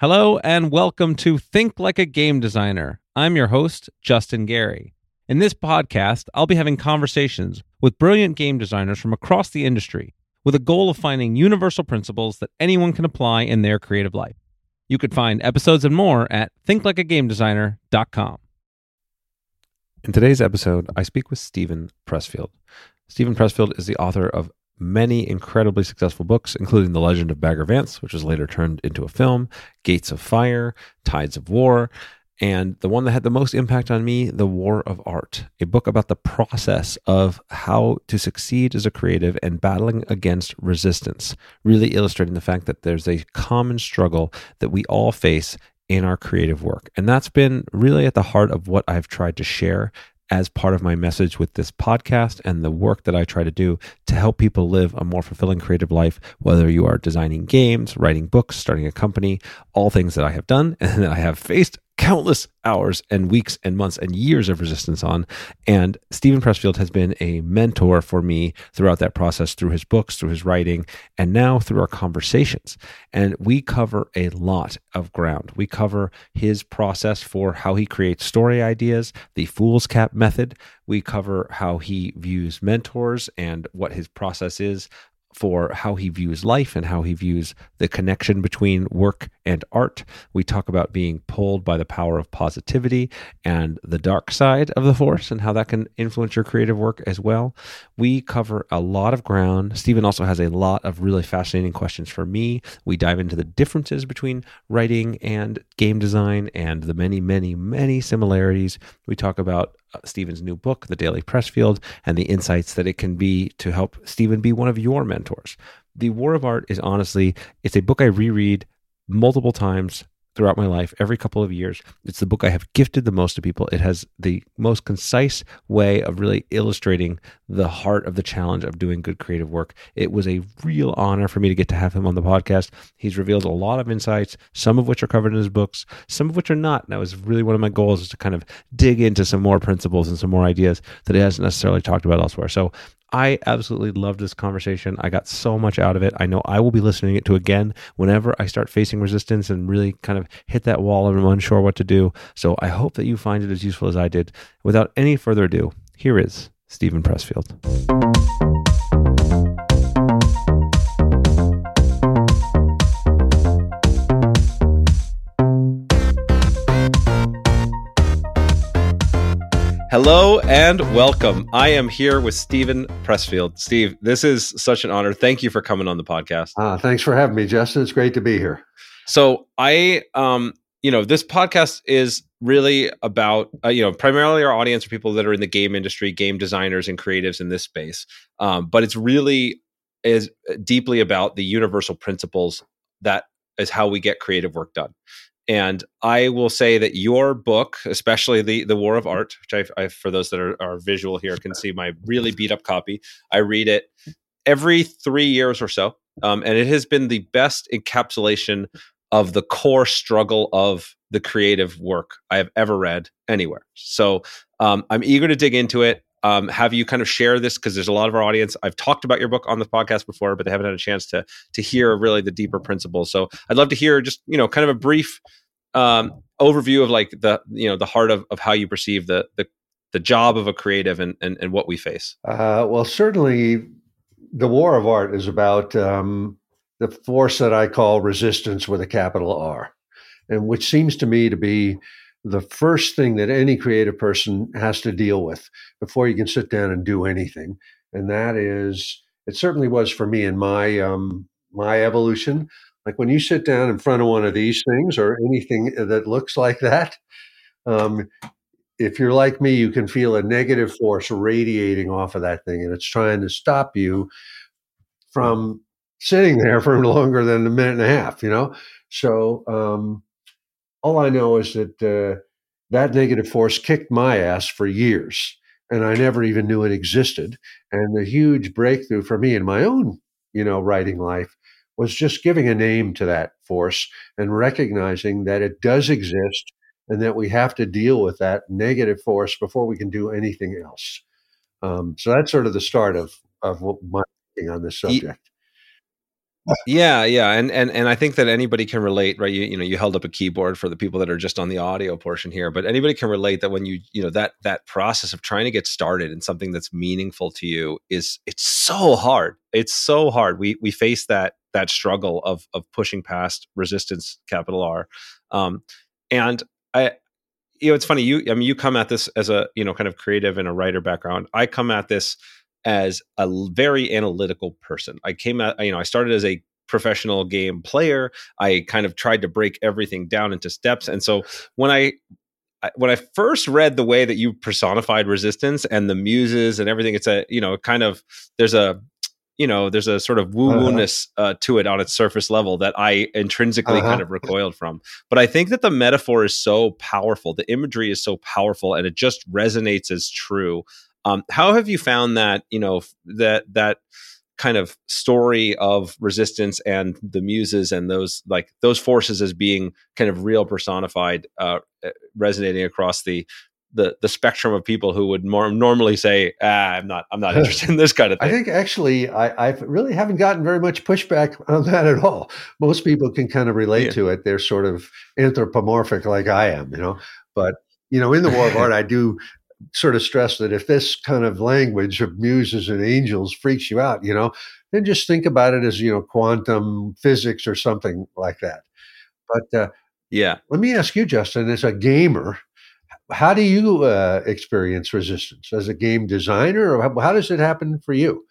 Hello and welcome to Think Like a Game Designer. I'm your host, Justin Gary. In this podcast, I'll be having conversations with brilliant game designers from across the industry with a goal of finding universal principles that anyone can apply in their creative life. You could find episodes and more at thinklikeagamedesigner.com. In today's episode, I speak with Steven Pressfield. Steven Pressfield is the author of many incredibly successful books, including The Legend of Bagger Vance, which was later turned into a film, Gates of Fire, Tides of War, and the one that had the most impact on me, The War of Art, a book about the process of how to succeed as a creative and battling against resistance, really illustrating the fact that there's a common struggle that we all face in our creative work. And that's been really at the heart of what I've tried to share as part of my message with this podcast and the work that I try to do to help people live a more fulfilling creative life, whether you are designing games, writing books, starting a company, all things that I have done and that I have faced countless hours and weeks and months and years of resistance on. And Steven Pressfield has been a mentor for me throughout that process through his books, through his writing, and now through our conversations. And we cover a lot of ground. We cover his process for how he creates story ideas, the Foolscap method. We cover how he views mentors and what his process is for how he views life and how he views the connection between work and art. We talk about being pulled by the power of positivity and the dark side of the force and how that can influence your creative work as well. We cover a lot of ground. Steven also has a lot of really fascinating questions for me. We dive into the differences between writing and game design and the many, many, many similarities. We talk about uh, Steven's new book, The Daily Pressfield, and the insights that it can be to help Stephen be one of your mentors. The War of Art is honestly, it's a book I reread multiple times throughout my life, every couple of years. It's the book I have gifted the most to people. It has the most concise way of really illustrating the heart of the challenge of doing good creative work. It was a real honor for me to get to have him on the podcast. He's revealed a lot of insights, some of which are covered in his books, some of which are not. And that was really one of my goals is to kind of dig into some more principles and some more ideas that he hasn't necessarily talked about elsewhere. So I absolutely loved this conversation. I got so much out of it. I know I will be listening to again whenever I start facing resistance and really kind of hit that wall and I'm unsure what to do. So I hope that you find it as useful as I did. Without any further ado, here is Steven Pressfield. Hello and welcome. I am here with Steven Pressfield. Steve, this is such an honor. Thank you for coming on the podcast. Uh, thanks for having me, Justin. It's great to be here. So I, um, you know, this podcast is really about, uh, you know, primarily our audience are people that are in the game industry, game designers and creatives in this space. Um, but it's really is deeply about the universal principles that is how we get creative work done. And I will say that your book, especially the the War of Art, which I, I for those that are, are visual here can see my really beat up copy. I read it every three years or so, um, and it has been the best encapsulation of the core struggle of the creative work I have ever read anywhere. So um, I'm eager to dig into it. Um, have you kind of share this because there's a lot of our audience. I've talked about your book on the podcast before, but they haven't had a chance to to hear really the deeper principles. So I'd love to hear just you know kind of a brief um, overview of like the you know the heart of, of how you perceive the the the job of a creative and and, and what we face. Uh, well, certainly, the war of art is about um, the force that I call resistance with a capital R, and which seems to me to be the first thing that any creative person has to deal with before you can sit down and do anything. And that is, it certainly was for me in my um, my evolution. Like when you sit down in front of one of these things or anything that looks like that, um, if you're like me, you can feel a negative force radiating off of that thing, and it's trying to stop you from sitting there for longer than a minute and a half. You know, so um, all I know is that uh, that negative force kicked my ass for years, and I never even knew it existed. And the huge breakthrough for me in my own, you know, writing life was just giving a name to that force and recognizing that it does exist and that we have to deal with that negative force before we can do anything else. Um, so that's sort of the start of of my thinking on this subject. Yeah, yeah, and and and I think that anybody can relate, right? You you know, you held up a keyboard for the people that are just on the audio portion here, but anybody can relate that when you you know that that process of trying to get started in something that's meaningful to you is it's so hard. It's so hard. We we face that that struggle of of pushing past resistance, capital R, um, and I you know it's funny you i mean you come at this as a you know kind of creative and a writer background i come at this as a very analytical person. I came out, you know, I started as a professional game player. I kind of tried to break everything down into steps. And so when I when I first read the way that you personified resistance and the muses and everything, it's a you know kind of there's a you know there's a sort of woo woo ness uh-huh. uh, to it on its surface level that I intrinsically uh-huh. kind of recoiled from. But I think that the metaphor is so powerful, the imagery is so powerful, and it just resonates as true. Um, how have you found that you know that that kind of story of resistance and the muses and those like those forces as being kind of real personified, uh, eh, resonating across the the the spectrum of people who would more normally say, ah, I'm not I'm not interested in this kind of thing. I think actually I, I really haven't gotten very much pushback on that at all. Most people can kind of relate yeah. to it. They're sort of anthropomorphic like I am, you know. But you know, in the war of art, I do sort of stress that if this kind of language of muses and angels freaks you out, you know, then just think about it as, you know, quantum physics or something like that. But uh, yeah, let me ask you, Justin, as a gamer, how do you uh, experience resistance as a game designer, or how, how does it happen for you?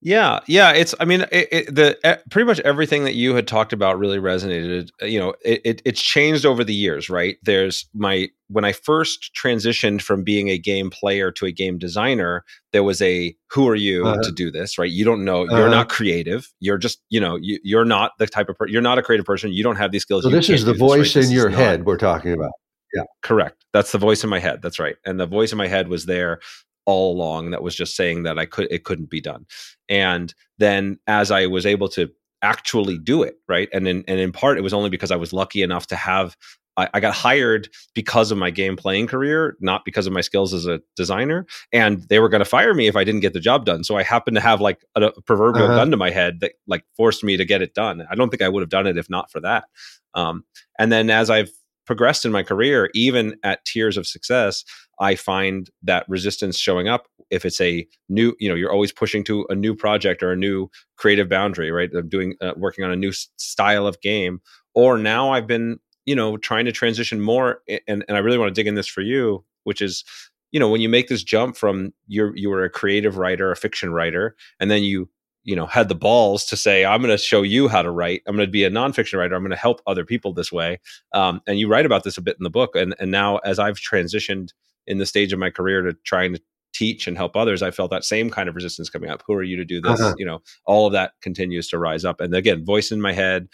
Yeah, yeah. It's. I mean, it, it, the pretty much everything that you had talked about really resonated. Uh, you know, it, it, it's changed over the years, right? There's my when I first transitioned from being a game player to a game designer. There was a who are you uh-huh. to do this, right? You don't know. You're uh-huh. not creative. You're just you know you, you're not the type of person. You're not a creative person. You don't have these skills. So this is the voice right? in your head not, we're talking about. Yeah, correct. That's the voice in my head. That's right. And the voice in my head was there all along that was just saying that I could it couldn't be done. And then as I was able to actually do it, right? And in and in part it was only because I was lucky enough to have I, I got hired because of my game playing career, not because of my skills as a designer. And they were going to fire me if I didn't get the job done. So I happened to have like a, a proverbial uh-huh. gun to my head that like forced me to get it done. I don't think I would have done it if not for that. Um, and then as I've progressed in my career, even at tiers of success, I find that resistance showing up if it's a new, you know, you're always pushing to a new project or a new creative boundary, right? I'm doing, uh, working on a new style of game. Or now I've been, you know, trying to transition more. And, and I really want to dig in this for you, which is, you know, when you make this jump from you're, you were a creative writer, a fiction writer, and then you you know had the balls to say i'm going to show you how to write i'm going to be a nonfiction writer i'm going to help other people this way um, and you write about this a bit in the book and and now as i've transitioned in the stage of my career to trying to teach and help others i felt that same kind of resistance coming up who are you to do this uh-huh. you know all of that continues to rise up and again voice in my head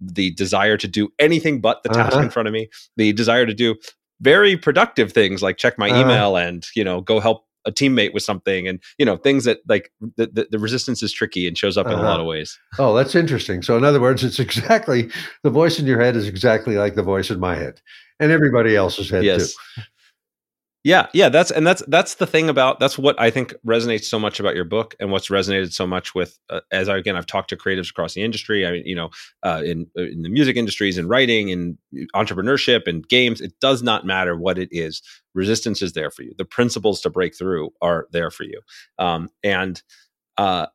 the desire to do anything but the task uh-huh. in front of me the desire to do very productive things like check my uh-huh. email and you know go help a teammate with something and you know things that like the, the, the resistance is tricky and shows up uh-huh. in a lot uh-huh. of ways oh that's interesting so in other words it's exactly the voice in your head is exactly like the voice in my head and everybody else's head yes. too yeah, yeah, that's and that's that's the thing about that's what I think resonates so much about your book and what's resonated so much with uh, as I again I've talked to creatives across the industry. I mean, you know, uh, in uh, in the music industries and writing and entrepreneurship and games, it does not matter what it is. Resistance is there for you. The principles to break through are there for you. Um, and uh,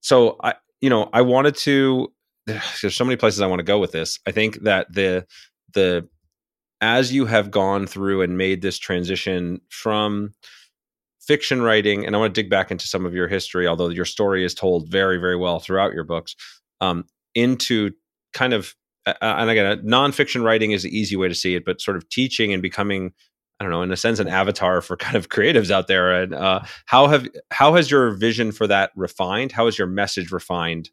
so I, you know, I wanted to. There's so many places I want to go with this. I think that the the as you have gone through and made this transition from fiction writing, and I want to dig back into some of your history, although your story is told very, very well throughout your books, um, into kind of, uh, and again, nonfiction writing is the easy way to see it, but sort of teaching and becoming, I don't know, in a sense, an avatar for kind of creatives out there. And uh, how have how has your vision for that refined? How has your message refined?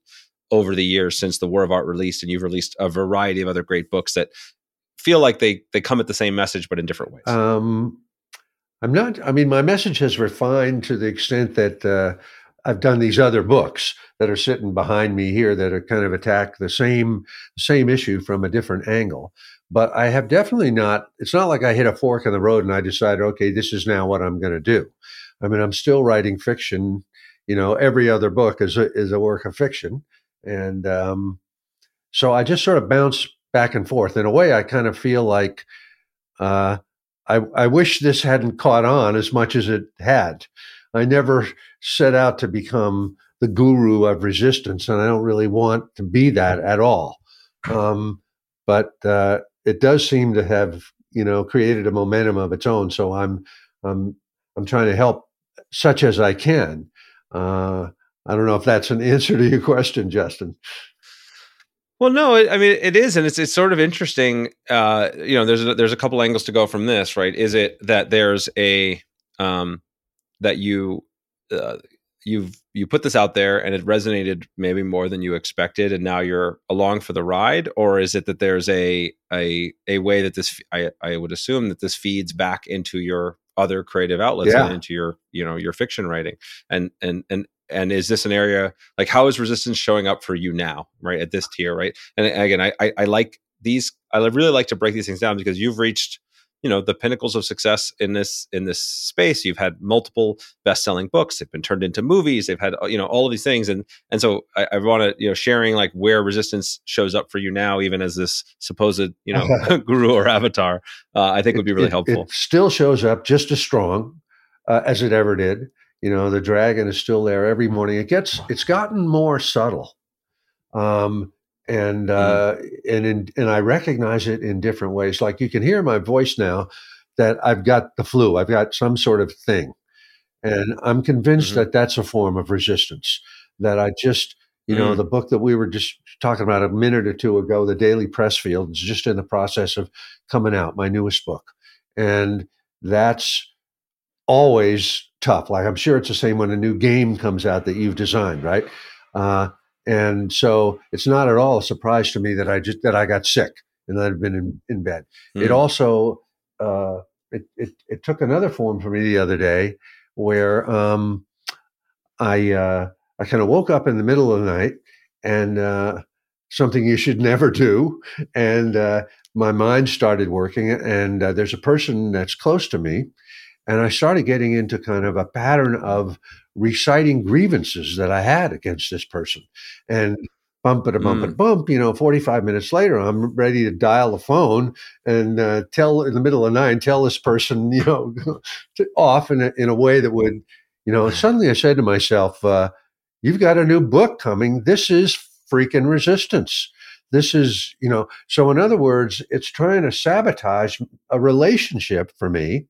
over the years since the War of Art released, and you've released a variety of other great books that feel like they they come at the same message but in different ways? Um, I'm not. I mean, my message has refined to the extent that uh, I've done these other books that are sitting behind me here that are kind of attack the same same issue from a different angle. But I have definitely not. It's not like I hit a fork in the road and I decided, okay, this is now what I'm going to do. I mean, I'm still writing fiction you know, every other book is a, is a work of fiction. And um, so I just sort of bounce back and forth. In a way, I kind of feel like uh, I, I wish this hadn't caught on as much as it had. I never set out to become the guru of resistance, and I don't really want to be that at all. Um, but uh, it does seem to have, you know, created a momentum of its own. So I'm, I'm, I'm trying to help such as I can. Uh, I don't know if that's an answer to your question, Justin. Well, no, I mean it is, and it's it's sort of interesting. Uh, you know, there's a, there's a couple angles to go from this, right? Is it that there's a um, that you uh, you've you put this out there and it resonated maybe more than you expected, and now you're along for the ride, or is it that there's a a a way that this I I would assume that this feeds back into your other creative outlets yeah. and into your you know your fiction writing and and and and is this an area like how is resistance showing up for you now right at this tier right? And again i i, I like these i really like to break these things down because you've reached you know the pinnacles of success in this in this space. You've had multiple best-selling books. They've been turned into movies. They've had you know all of these things. And and so i, I want to you know sharing like where resistance shows up for you now even as this supposed you know guru or avatar uh, i think would be really it, helpful. it still shows up just as strong uh, as it ever did you know, the dragon is still there every morning. It gets it's gotten more subtle. Um, and uh, mm-hmm. and in, and I recognize it in different ways. Like you can hear my voice now that I've got the flu. I've got some sort of thing, and I'm convinced mm-hmm. that that's a form of resistance. That I just you know mm-hmm. the book that we were just talking about a minute or two ago, the Daily Pressfield, is just in the process of coming out. My newest book, and that's always tough. Like I'm sure it's the same when a new game comes out that you've designed, right? Uh, and so it's not at all a surprise to me that I just that I got sick and that I've been in, in bed. Mm. It hmm. also uh, it, it, it took another form for me the other day where um, I uh, I kind of woke up in the middle of the night and uh, something you should never do, and uh, my mind started working. And uh, there's a person that's close to me and I started getting into kind of a pattern of reciting grievances that I had against this person. And bump it a bump it mm. bump, you know, 45 minutes later, I'm ready to dial the phone and uh, tell in the middle of the night, tell this person, you know, off in a, in a way that would, you know, suddenly I said to myself, uh, you've got a new book coming. This is freaking resistance. This is, you know, so in other words, it's trying to sabotage a relationship for me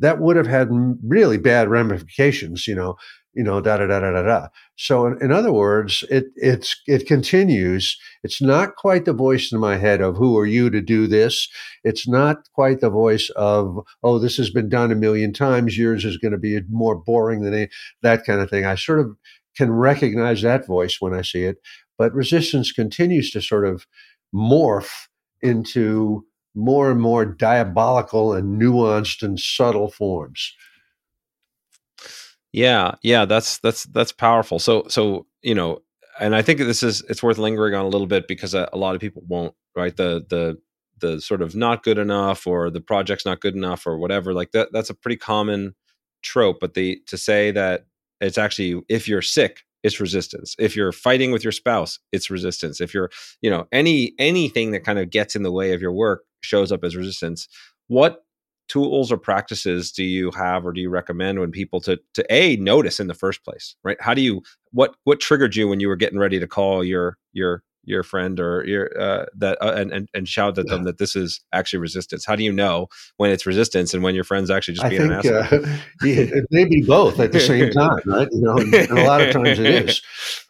that would have had really bad ramifications, you know, you know, da da da da da da. So, in, in, other words, it it's it continues. It's not quite the voice in my head of "Who are you to do this?" It's not quite the voice of "Oh, this has been done a million times. Yours is going to be more boring than a, that kind of thing." I sort of can recognize that voice when I see it, but resistance continues to sort of morph into more and more diabolical and nuanced and subtle forms. Yeah, yeah, that's that's that's powerful. So so you know, and I think this is it's worth lingering on a little bit because a, a lot of people won't right the the the sort of not good enough or the project's not good enough or whatever like that that's a pretty common trope but the to say that it's actually if you're sick it's resistance if you're fighting with your spouse it's resistance if you're you know any anything that kind of gets in the way of your work shows up as resistance what tools or practices do you have or do you recommend when people to to a notice in the first place right? How do you what what triggered you when you were getting ready to call your your your friend or your uh, that uh, and, and and shout at them that this is actually resistance? How do you know when it's resistance and when your friend's actually just I being think, an asshole? uh, it may be both at the same time right? You know and, and a lot of times it is.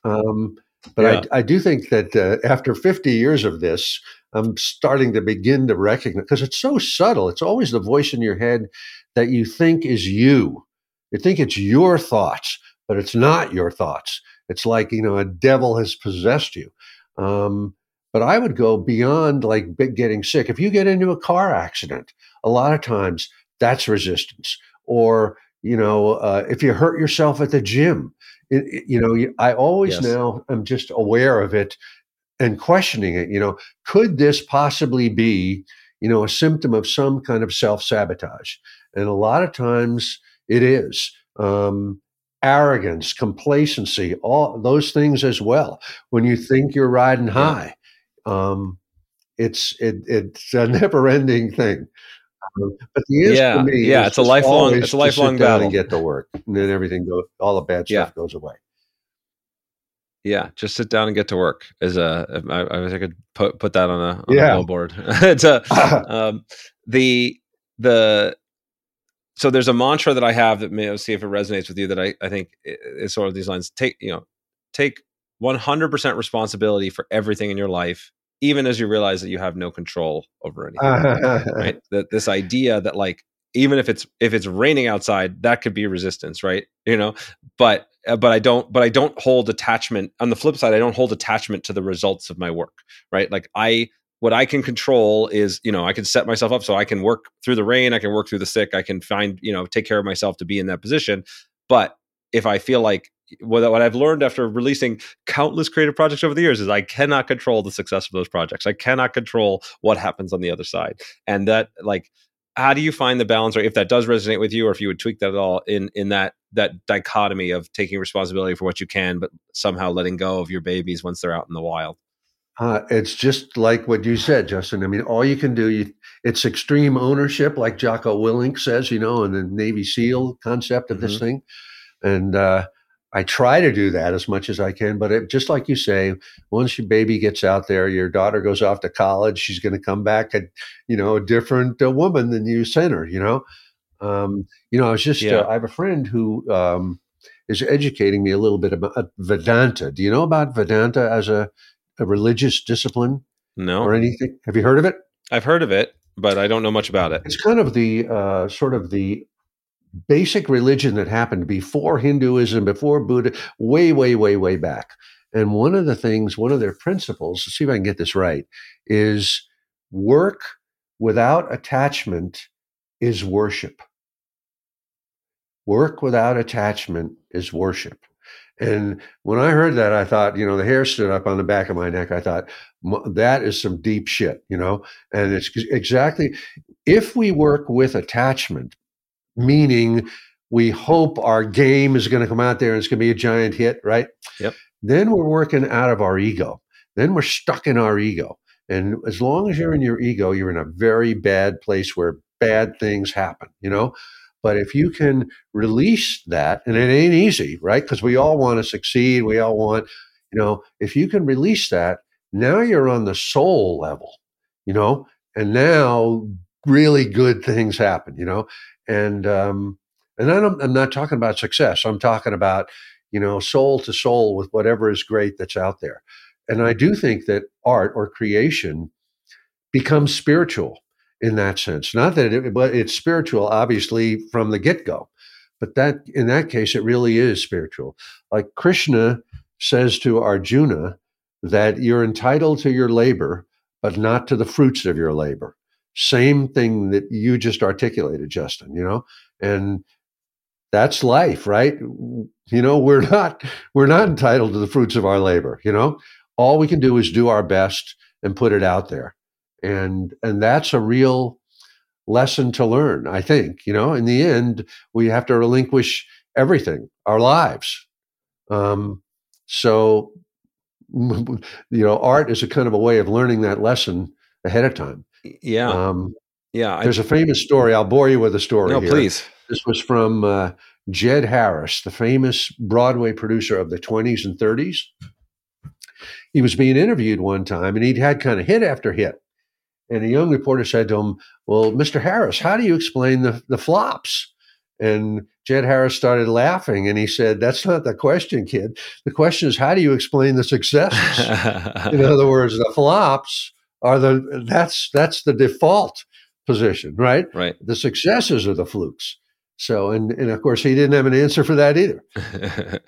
Um, but yeah. I, I do think that uh, after 50 years of this I'm starting to begin to recognize because it's so subtle. It's always the voice in your head that you think is you. You think it's your thoughts, but it's not your thoughts. It's like, you know, a devil has possessed you. Um, but I would go beyond like getting sick. If you get into a car accident, a lot of times that's resistance. Or, you know, uh, if you hurt yourself at the gym, it, it, you know, I always yes. now am just aware of it and questioning it. You know, could this possibly be, you know, a symptom of some kind of self sabotage? And a lot of times it is. Um, arrogance, complacency, all those things as well. When you think you're riding high, um, it's it, it's a never ending thing. Um, but the answer yeah, to me yeah, it's a lifelong it's a lifelong battle and get to work, and then everything goes, all the bad stuff yeah. goes away. Yeah, just sit down and get to work. Is a I, I wish I could put put that on a, on yeah. a billboard. it's a um, the the so there's a mantra that I have that may see if it resonates with you that I, I think is sort of these lines. Take, you know, take 100% responsibility for everything in your life, even as you realize that you have no control over anything. right? That this idea that like even if it's if it's raining outside, that could be resistance, right? You know, but uh, but I don't but I don't hold attachment. On the flip side, I don't hold attachment to the results of my work, right? Like I what I can control is, you know, I can set myself up so I can work through the rain, I can work through the sick, I can find, you know, take care of myself to be in that position. But if I feel like what, what I've learned after releasing countless creative projects over the years is I cannot control the success of those projects. I cannot control what happens on the other side. And that like how do you find the balance or if that does resonate with you or if you would tweak that at all in in that that dichotomy of taking responsibility for what you can but somehow letting go of your babies once they're out in the wild uh, it's just like what you said, Justin. I mean, all you can do, you, it's extreme ownership, like Jocko Willink says, you know, and the Navy SEAL concept of mm-hmm. this thing. And uh, I try to do that as much as I can. But it, just like you say, once your baby gets out there, your daughter goes off to college, she's going to come back a, you know, a different uh, woman than you sent her. You know, um, you know, I was just, uh, yeah. uh, I have a friend who um, is educating me a little bit about Vedanta. Do you know about Vedanta as a a religious discipline? No. Or anything? Have you heard of it? I've heard of it, but I don't know much about it. It's kind of the uh, sort of the basic religion that happened before Hinduism, before Buddha, way, way, way, way back. And one of the things, one of their principles, let's see if I can get this right, is work without attachment is worship. Work without attachment is worship. And when I heard that, I thought, you know, the hair stood up on the back of my neck. I thought, that is some deep shit, you know? And it's exactly if we work with attachment, meaning we hope our game is going to come out there and it's going to be a giant hit, right? Yep. Then we're working out of our ego. Then we're stuck in our ego. And as long as you're in your ego, you're in a very bad place where bad things happen, you know? But if you can release that, and it ain't easy, right? Because we all want to succeed. We all want, you know, if you can release that, now you're on the soul level, you know, and now really good things happen, you know, and um, and I'm, I'm not talking about success. I'm talking about, you know, soul to soul with whatever is great that's out there. And I do think that art or creation becomes spiritual in that sense. Not that it, but it's spiritual, obviously, from the get go. But that in that case, it really is spiritual. Like Krishna says to Arjuna that you're entitled to your labor, but not to the fruits of your labor. Same thing that you just articulated, Justin, you know? And that's life, right? You know, we're not we're not entitled to the fruits of our labor, you know? All we can do is do our best and put it out there and and that's a real lesson to learn i think you know in the end we have to relinquish everything our lives um, so you know art is a kind of a way of learning that lesson ahead of time yeah um, yeah there's a famous story i'll bore you with a story no here. please this was from uh, jed harris the famous broadway producer of the 20s and 30s he was being interviewed one time and he'd had kind of hit after hit and a young reporter said to him, Well, Mr. Harris, how do you explain the, the flops? And Jed Harris started laughing and he said, That's not the question, kid. The question is, how do you explain the successes? In other words, the flops are the that's that's the default position, right? Right. The successes are the flukes. So, and and of course, he didn't have an answer for that either.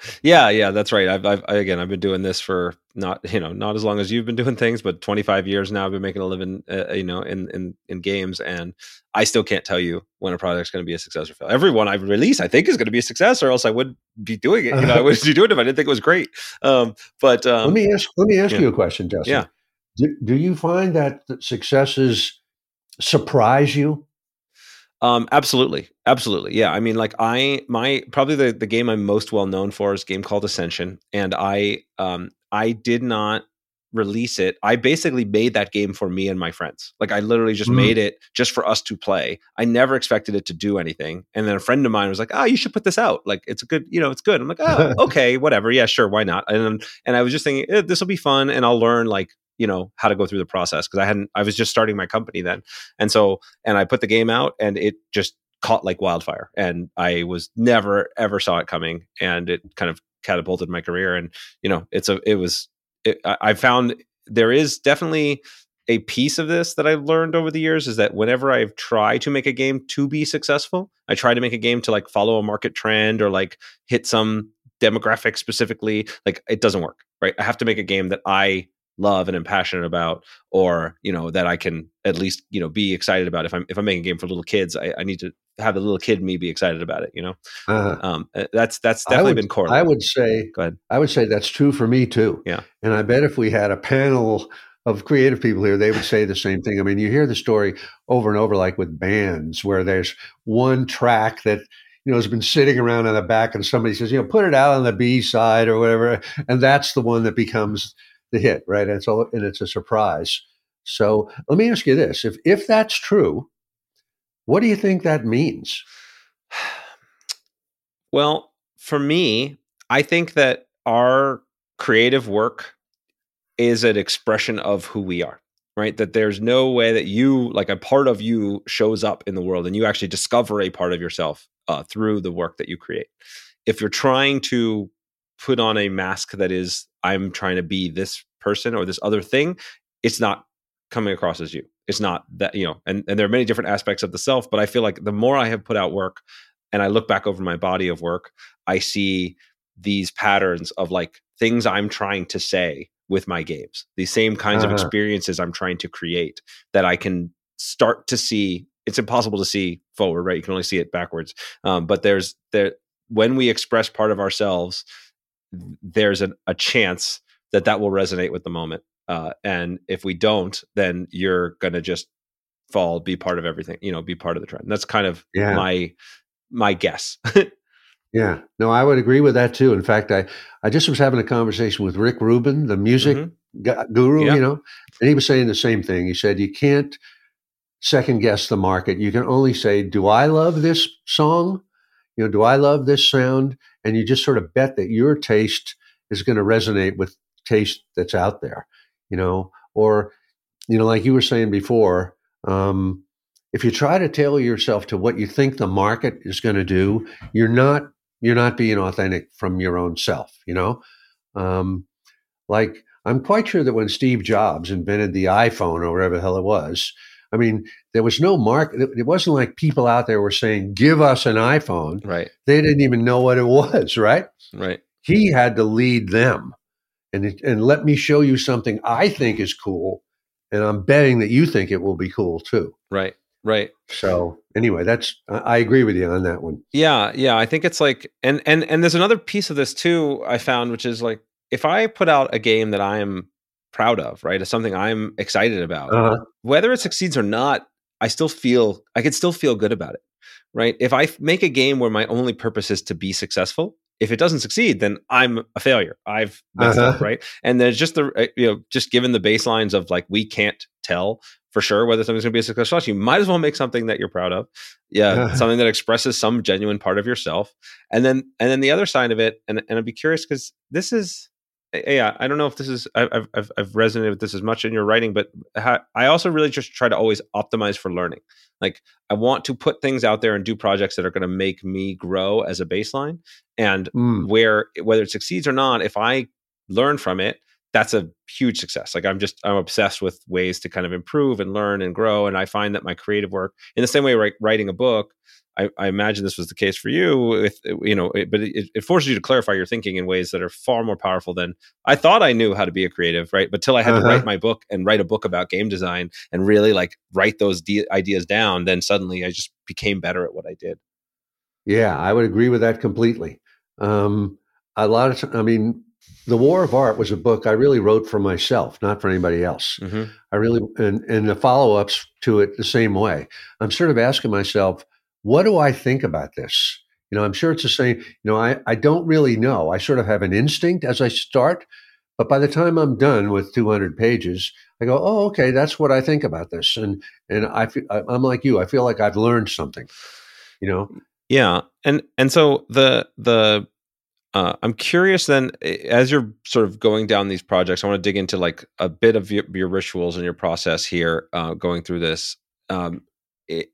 yeah, yeah, that's right. I've, I've again, I've been doing this for not you know not as long as you've been doing things, but 25 years now. I've been making a living, uh, you know, in in in games, and I still can't tell you when a project's going to be a success or fail. Every one I release, I think, is going to be a success, or else I would be doing it. You know, I would be doing it if I didn't think it was great. Um, but um, let me ask let me ask yeah. you a question, Justin. Yeah. Do, do you find that successes surprise you? Um, absolutely, absolutely. Yeah, I mean, like I, my probably the the game I'm most well known for is a game called Ascension, and I, um, I did not release it. I basically made that game for me and my friends. Like I literally just mm. made it just for us to play. I never expected it to do anything. And then a friend of mine was like, "Oh, you should put this out. Like it's a good, you know, it's good." I'm like, "Oh, okay, whatever. Yeah, sure, why not?" And and I was just thinking, eh, this will be fun, and I'll learn like you know how to go through the process because I hadn't I was just starting my company then. And so and I put the game out and it just caught like wildfire and I was never ever saw it coming and it kind of catapulted my career and you know it's a it was it, I found there is definitely a piece of this that I've learned over the years is that whenever I've tried to make a game to be successful, I try to make a game to like follow a market trend or like hit some demographic specifically, like it doesn't work, right? I have to make a game that I love and am passionate about or you know that i can at least you know be excited about. If i'm if i'm making a game for little kids i, I need to have the little kid me be excited about it you know? Uh, um, eh, that's that's definitely would, been core i would say go ahead. I would say that's true for me too. Yeah. And i bet if we had a panel of creative people here they would say the same thing. I mean you hear the story over and over like with bands where there's one track that you know, has been sitting around in the back and somebody says, you know, put it out on the B side or whatever. And that's the one that becomes the hit, right? And it's all, and it's a surprise. So let me ask you this: if if that's true, what do you think that means? Well, for me, I think that our creative work is an expression of who we are right that there's no way that you like a part of you shows up in the world and you actually discover a part of yourself uh, through the work that you create if you're trying to put on a mask that is i'm trying to be this person or this other thing it's not coming across as you. It's not that you know and, and there are many different aspects of the self but i feel like the more i have put out work and i look back over my body of work i see these patterns of like things i'm trying to say with my games these same kinds uh-huh. of experiences i'm trying to create that i can start to see it's impossible to see forward right? You can only see it backwards. Um, but there's there when we express part of ourselves there's an, a chance that that will resonate with the moment. Uh, and if we don't, then you're going to just fall, be part of everything, you know, be part of the trend. That's kind of yeah. my my guess. yeah, no, I would agree with that too. In fact, I I just was having a conversation with Rick Rubin, the music mm-hmm. guru, you know, and he was saying the same thing. He said you can't second guess the market. You can only say, "Do I love this song?" You know, "Do I love this sound?" And you just sort of bet that your taste is going to resonate with taste that's out there, you know, or, you know, like you were saying before, um, if you try to tailor yourself to what you think the market is going to do, you're not you're not being authentic from your own self. You know, um, like I'm quite sure that when Steve Jobs invented the iPhone or whatever the hell it was, I mean, there was no market. It wasn't like people out there were saying, "Give us an iPhone." Right. They didn't even know what it was. Right. Right. He had to lead them and it, and let me show you something I think is cool, and I'm betting that you think it will be cool too. Right. Right. So anyway, that's I agree with you on that one. Yeah, yeah. I think it's like and and and there's another piece of this too I found, which is like if I put out a game that I am proud of, right? It's something I'm excited about. Uh-huh. Whether it succeeds or not, I still feel I can still feel good about it. Right. If I make a game where my only purpose is to be successful, if it doesn't succeed, then I'm a failure. I've messed uh-huh. up, right? And there's just the uh, you know just given the baselines of like we can't tell for sure whether something's going to be a success. You might as well make something that you're proud of, yeah, uh-huh. something that expresses some genuine part of yourself. And then and then the other side of it, and and I'd be curious because this is yeah, I don't know if this is I've, I've I've resonated with this as much in your writing, but I also really just try to always optimize for learning. Like I want to put things out there and do projects that are going to make me grow as a baseline, and mm. where whether it succeeds or not, if I learn from it, that's a huge success. Like I'm just I'm obsessed with ways to kind of improve and learn and grow, and I find that my creative work, in the same way, like writing a book, I, I, imagine this was the case for you with you know it, but it, it, forces you to clarify your thinking in ways that are far more powerful than i thought i knew how to be a creative right but till i had uh-huh. to write my book and write a book about game design and really like write those de- ideas down then suddenly i just became better at what i did yeah i would agree with that completely um, a lot of i mean The War of Art was a book I really wrote for myself, not for anybody else. Mm-hmm. I really, and, and the follow ups to it the same way. I'm sort of asking myself, what do I think about this? You know, I'm sure it's the same. You know, I, I don't really know. I sort of have an instinct as I start, but by the time I'm done with 200 pages, I go, oh, okay, that's what I think about this. And, and I feel, I'm like you, I feel like I've learned something, you know? Yeah. And, and so the, the, uh, I'm curious then, as you're sort of going down these projects, I want to dig into like a bit of your, your rituals and your process here, uh, going through this. Um, it,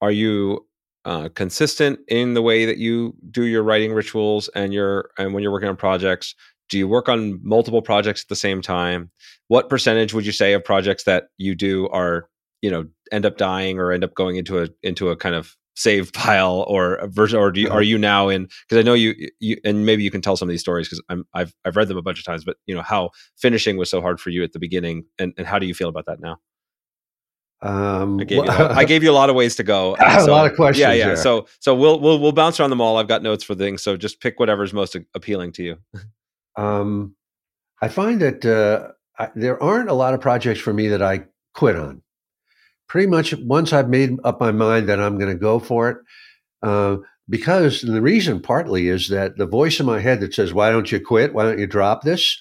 are you uh, consistent in the way that you do your writing rituals and your and when you're working on projects? Do you work on multiple projects at the same time? What percentage would you say of projects that you do are you know end up dying or end up going into a into a kind of save pile or a version or do you, are you now in because i know you you and maybe you can tell some of these stories because i'm i've i've read them a bunch of times but you know how finishing was so hard for you at the beginning and, and how do you feel about that now um, I gave, you a lot, I gave you a lot of ways to go. So, a lot of questions. Yeah, yeah. So, so we'll we'll we'll bounce around them all. I've got notes for things. So just pick whatever's most appealing to you. um, I find that uh, I, there aren't a lot of projects for me that I quit on pretty much once I've made up my mind that I'm going to go for it, uh, because the reason partly is that the voice in my head that says, "Why don't you quit? Why don't you drop this?"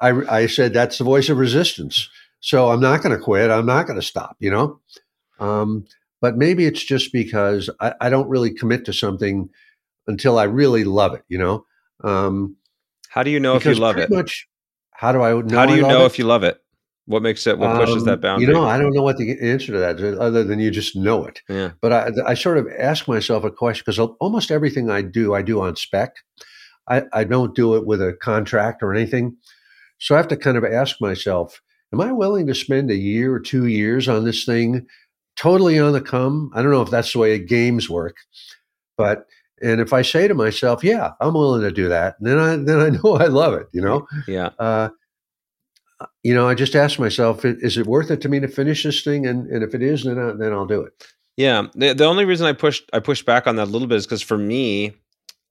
I, I said that's the voice of resistance. So I'm not going to quit. I'm not going to stop. You know, um, but maybe it's just because I, I, don't really commit to something until I really love it. You know. Um, how do you know if you love it? Much, how do I know? How do you know it? if you love it? What makes it? What pushes um, that boundary? You know, I don't know what the answer to that is, other than you just know it. Yeah. But I, I sort of ask myself a question because almost everything I do, I do on spec. I, I don't do it with a contract or anything. So I have to kind of ask myself, am I willing to spend a year or two years on this thing totally on the come? I don't know if that's the way games work, but and if I say to myself, yeah, I'm willing to do that, then I then I know I love it, you know? Yeah. Uh, you know, I just ask myself, is it worth it to me to finish this thing? And, and if it is, then, I, then I'll do it. Yeah. The, the only reason I pushed, I pushed back on that a little bit is because for me,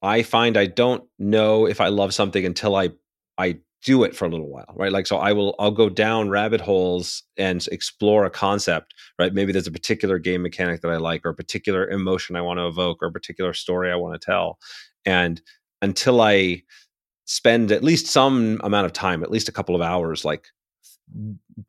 I find I don't know if I love something until I, I do it for a little while, right? Like, so I will, I'll go down rabbit holes and explore a concept, right? Maybe there's a particular game mechanic that I like, or a particular emotion I want to evoke, or a particular story I want to tell. And until I spend at least some amount of time, at least a couple of hours, like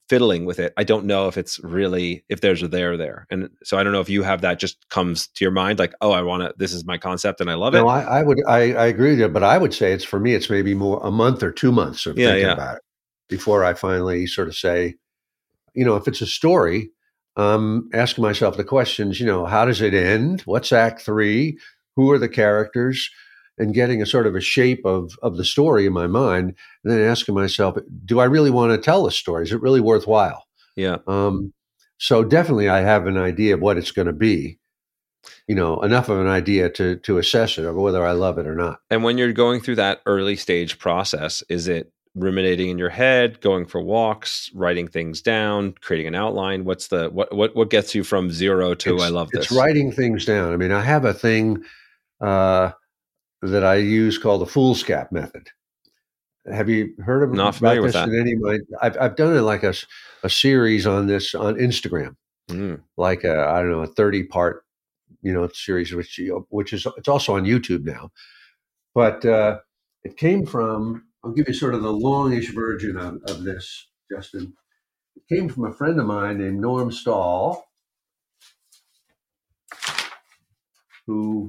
fiddling with it. I don't know if it's really if there's a there there, and so I don't know if you have that just comes to your mind, like, oh, I want to. This is my concept, and I love no, it. I, I would, I, I, agree with you, but I would say it's for me, it's maybe more a month or two months of yeah, thinking yeah. about it before I finally sort of say, you know, if it's a story, um, asking myself the questions, you know, how does it end? What's Act Three? Who are the characters? And getting a sort of a shape of of the story in my mind, and then asking myself, do I really want to tell this story? Is it really worthwhile? Yeah. Um, so definitely, I have an idea of what it's going to be. You know, enough of an idea to to assess it or whether I love it or not. And when you're going through that early stage process, is it ruminating in your head, going for walks, writing things down, creating an outline? What's the what what what gets you from zero to it's, I love this? It's writing things down. I mean, I have a thing. Uh, that I use called the foolscap method. Have you heard of Not familiar with that. any way? I've, I've done it like a, a series on this on Instagram, mm. like I don't know a thirty part you know series, which which is it's also on YouTube now. But uh, it came from I'll give you sort of the longish version of, of this, Justin. It came from a friend of mine named Norm Stahl, who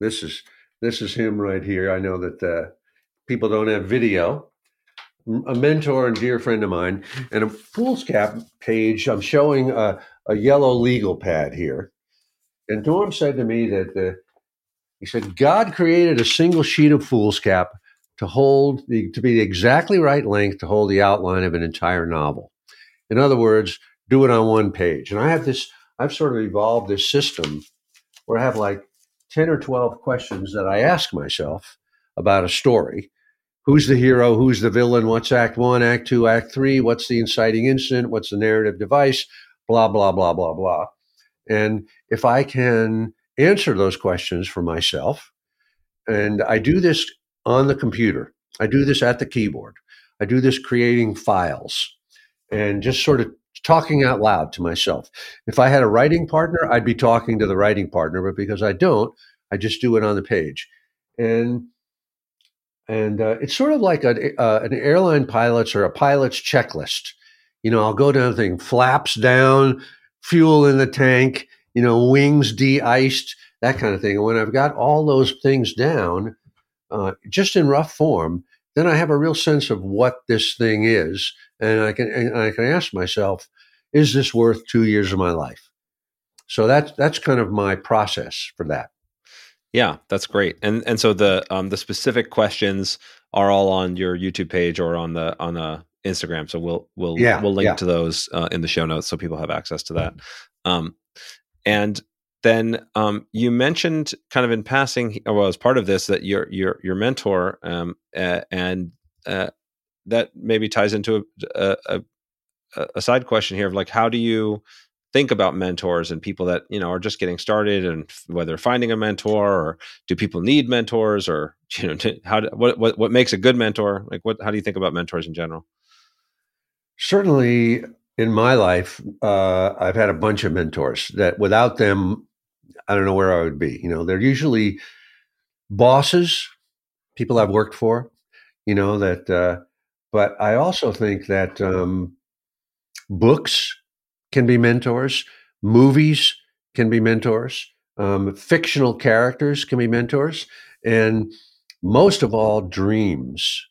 this is this is him right here. I know that uh, people don't have video. A mentor and dear friend of mine, and a foolscap page. I'm showing a, a yellow legal pad here, and Norm said to me that the, he said God created a single sheet of foolscap to hold the, to be the exactly right length to hold the outline of an entire novel. In other words, do it on one page. And I have this. I've sort of evolved this system where I have like 10 or 12 questions that I ask myself about a story. Who's the hero? Who's the villain? What's act one, act two, act three? What's the inciting incident? What's the narrative device? Blah, blah, blah, blah, blah. And if I can answer those questions for myself, and I do this on the computer. I do this at the keyboard. I do this creating files and just sort of talking out loud to myself. If I had a writing partner, I'd be talking to the writing partner, but because I don't, I just do it on the page. And and uh, it's sort of like a, uh, an airline pilot's or a pilot's checklist. You know, I'll go down thing, flaps down, fuel in the tank, you know, wings de-iced, that kind of thing. And when I've got all those things down, uh, just in rough form, then I have a real sense of what this thing is, and I can and I can ask myself, is this worth two years of my life? So that's that's kind of my process for that. Yeah, that's great. And and so the um the specific questions are all on your YouTube page or on the on a Instagram. So we'll we'll yeah, we'll link yeah. to those uh, in the show notes so people have access to that. Um, and then um, you mentioned kind of in passing, well, as part of this, that your your your mentor, um, uh, and uh, that maybe ties into a, a, a, side question here of like, how do you think about mentors and people that you know are just getting started, and whether finding a mentor or do people need mentors, or you know, how what what what makes a good mentor? Like, what how do you think about mentors in general? Certainly, in my life, uh, I've had a bunch of mentors that without them, I don't know where I would be. You know, they're usually bosses, people I've worked for, you know, that, uh, but I also think that um, books can be mentors, movies can be mentors, um, fictional characters can be mentors, and most of all, dreams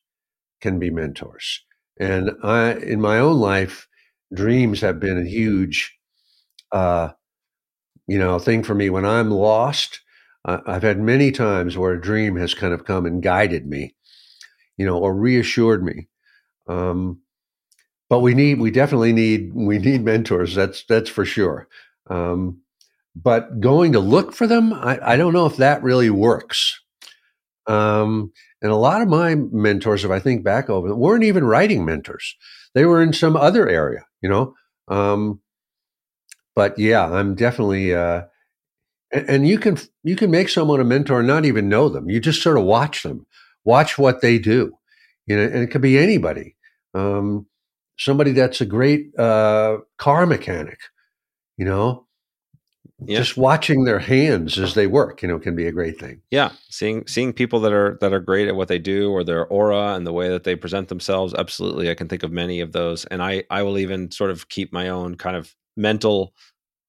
can be mentors. And I, in my own life, dreams have been a huge uh, you know, thing for me when I'm lost. Uh, I've had many times where a dream has kind of come and guided me, you know, or reassured me. Um, but we need, we definitely need, we need mentors. That's that's for sure. Um, but going to look for them, I, I don't know if that really works. Um, and a lot of my mentors, if I think back over weren't even writing mentors. They were in some other area, you know. Um, but yeah, I'm definitely. Uh, and, and you can you can make someone a mentor and not even know them. You just sort of watch them, watch what they do, you know. And it could be anybody. Um, somebody that's a great uh, car mechanic, you know. Yeah. Just watching their hands as they work, you know, can be a great thing. Yeah, seeing seeing people that are that are great at what they do, or their aura and the way that they present themselves. Absolutely, I can think of many of those, and I I will even sort of keep my own kind of mental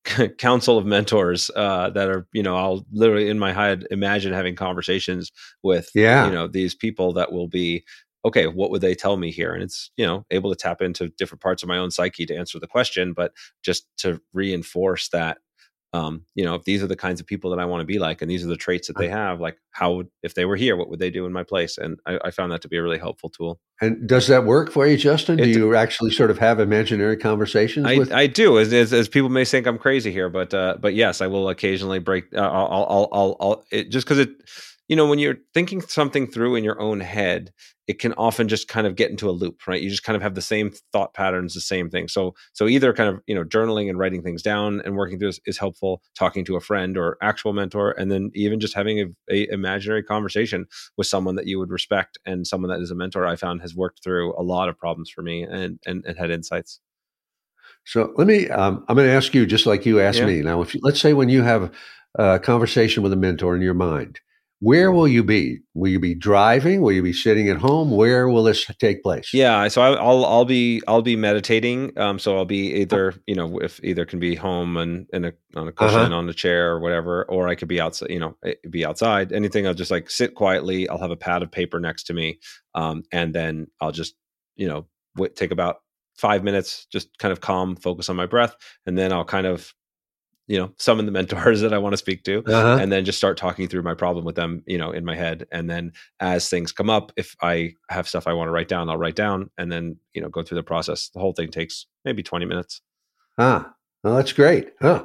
council of mentors uh, that are you know i'll literally in my head imagine having conversations with yeah you know these people that will be okay what would they tell me here and it's you know able to tap into different parts of my own psyche to answer the question but just to reinforce that um, you know, if these are the kinds of people that I want to be like, and these are the traits that they have, like how would, if they were here, what would they do in my place? And I, I found that to be a really helpful tool. And does that work for you, Justin? It, do you actually sort of have imaginary conversations? I, with- I do, as, as, as, people may think I'm crazy here, but uh, but yes, I will occasionally break. Uh, I'll I'll I'll, I'll it, just because it you know, when you're thinking something through in your own head, it can often just kind of get into a loop, right? You just kind of have the same thought patterns, the same thing. So, so either kind of you know journaling and writing things down and working through is, is helpful. Talking to a friend or actual mentor, and then even just having a, a, imaginary conversation with someone that you would respect and someone that is a mentor. I found has worked through a lot of problems for me and and, and had insights. So let me. Um, I'm going to ask you just like you asked yeah. me. Now, if you, let's say when you have a conversation with a mentor in your mind where will you be? Will you be driving? Will you be sitting at home? Where will this take place? Yeah, so I, will I'll be I'll be meditating. Um, so I'll be either you know if either can be home and in a on a cushion uh-huh. on a chair or whatever, or I could be outside. You know, eh, be outside. Anything. I'll just like sit quietly. I'll have a pad of paper next to me, um, and then I'll just you know w- take about five minutes, just kind of calm, focus on my breath, and then I'll kind of you know summon the mentors that i want to speak to uh-huh. and then just start talking through my problem with them you know in my head and then as things come up if i have stuff i want to write down i'll write down and then you know go through the process the whole thing takes maybe 20 minutes ah well that's great huh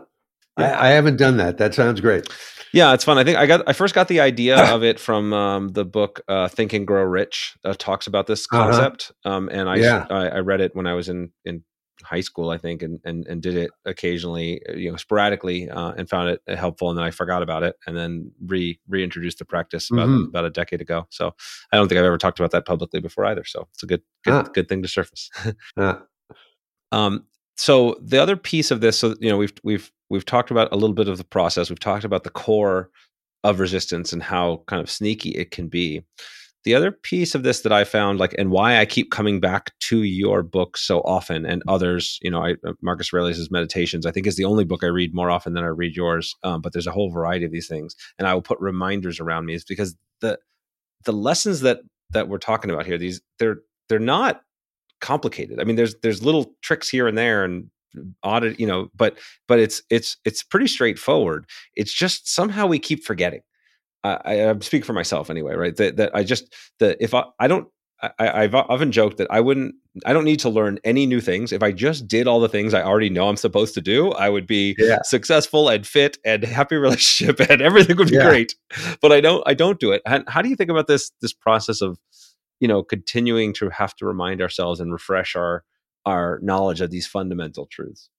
yeah. I, I, haven't done that that sounds great yeah it's fun i think i got i first got the idea of it from um, the book uh, think and grow rich that talks about this uh-huh. concept uh-huh. um, and I, yeah. I, I read it when i was in in high school, I think, and and and did it occasionally, uh, you know, sporadically, uh, and found it helpful. And then I forgot about it, and then re reintroduced the practice about mm-hmm. about a decade ago. So I don't think I've ever talked about that publicly before either. So it's a good good, ah. good thing to surface. ah. um, so the other piece of this, so you know, we've we've we've talked about a little bit of the process. We've talked about the core of resistance and how kind of sneaky it can be. The other piece of this that I found, like, and why I keep coming back to your book so often, and others, you know, I, uh, Marcus Aurelius' Meditations, I think is the only book I read more often than I read yours. Um, but there's a whole variety of these things, and I will put reminders around me, is because the the lessons that that we're talking about here, these they're they're not complicated. I mean, there's there's little tricks here and there, and audit, you know, but but it's it's it's pretty straightforward. It's just somehow we keep forgetting. I, I speak for myself anyway, right? That, that I just that if I, I don't I, have often joked that I wouldn't, I don't need to learn any new things. If I just did all the things I already know I'm supposed to do, I would be yeah. successful and fit and happy relationship and everything would be yeah. great. But I don't, I don't do it. How, how, do you think about this, this process of, you know, continuing to have to remind ourselves and refresh our, our knowledge of these fundamental truths?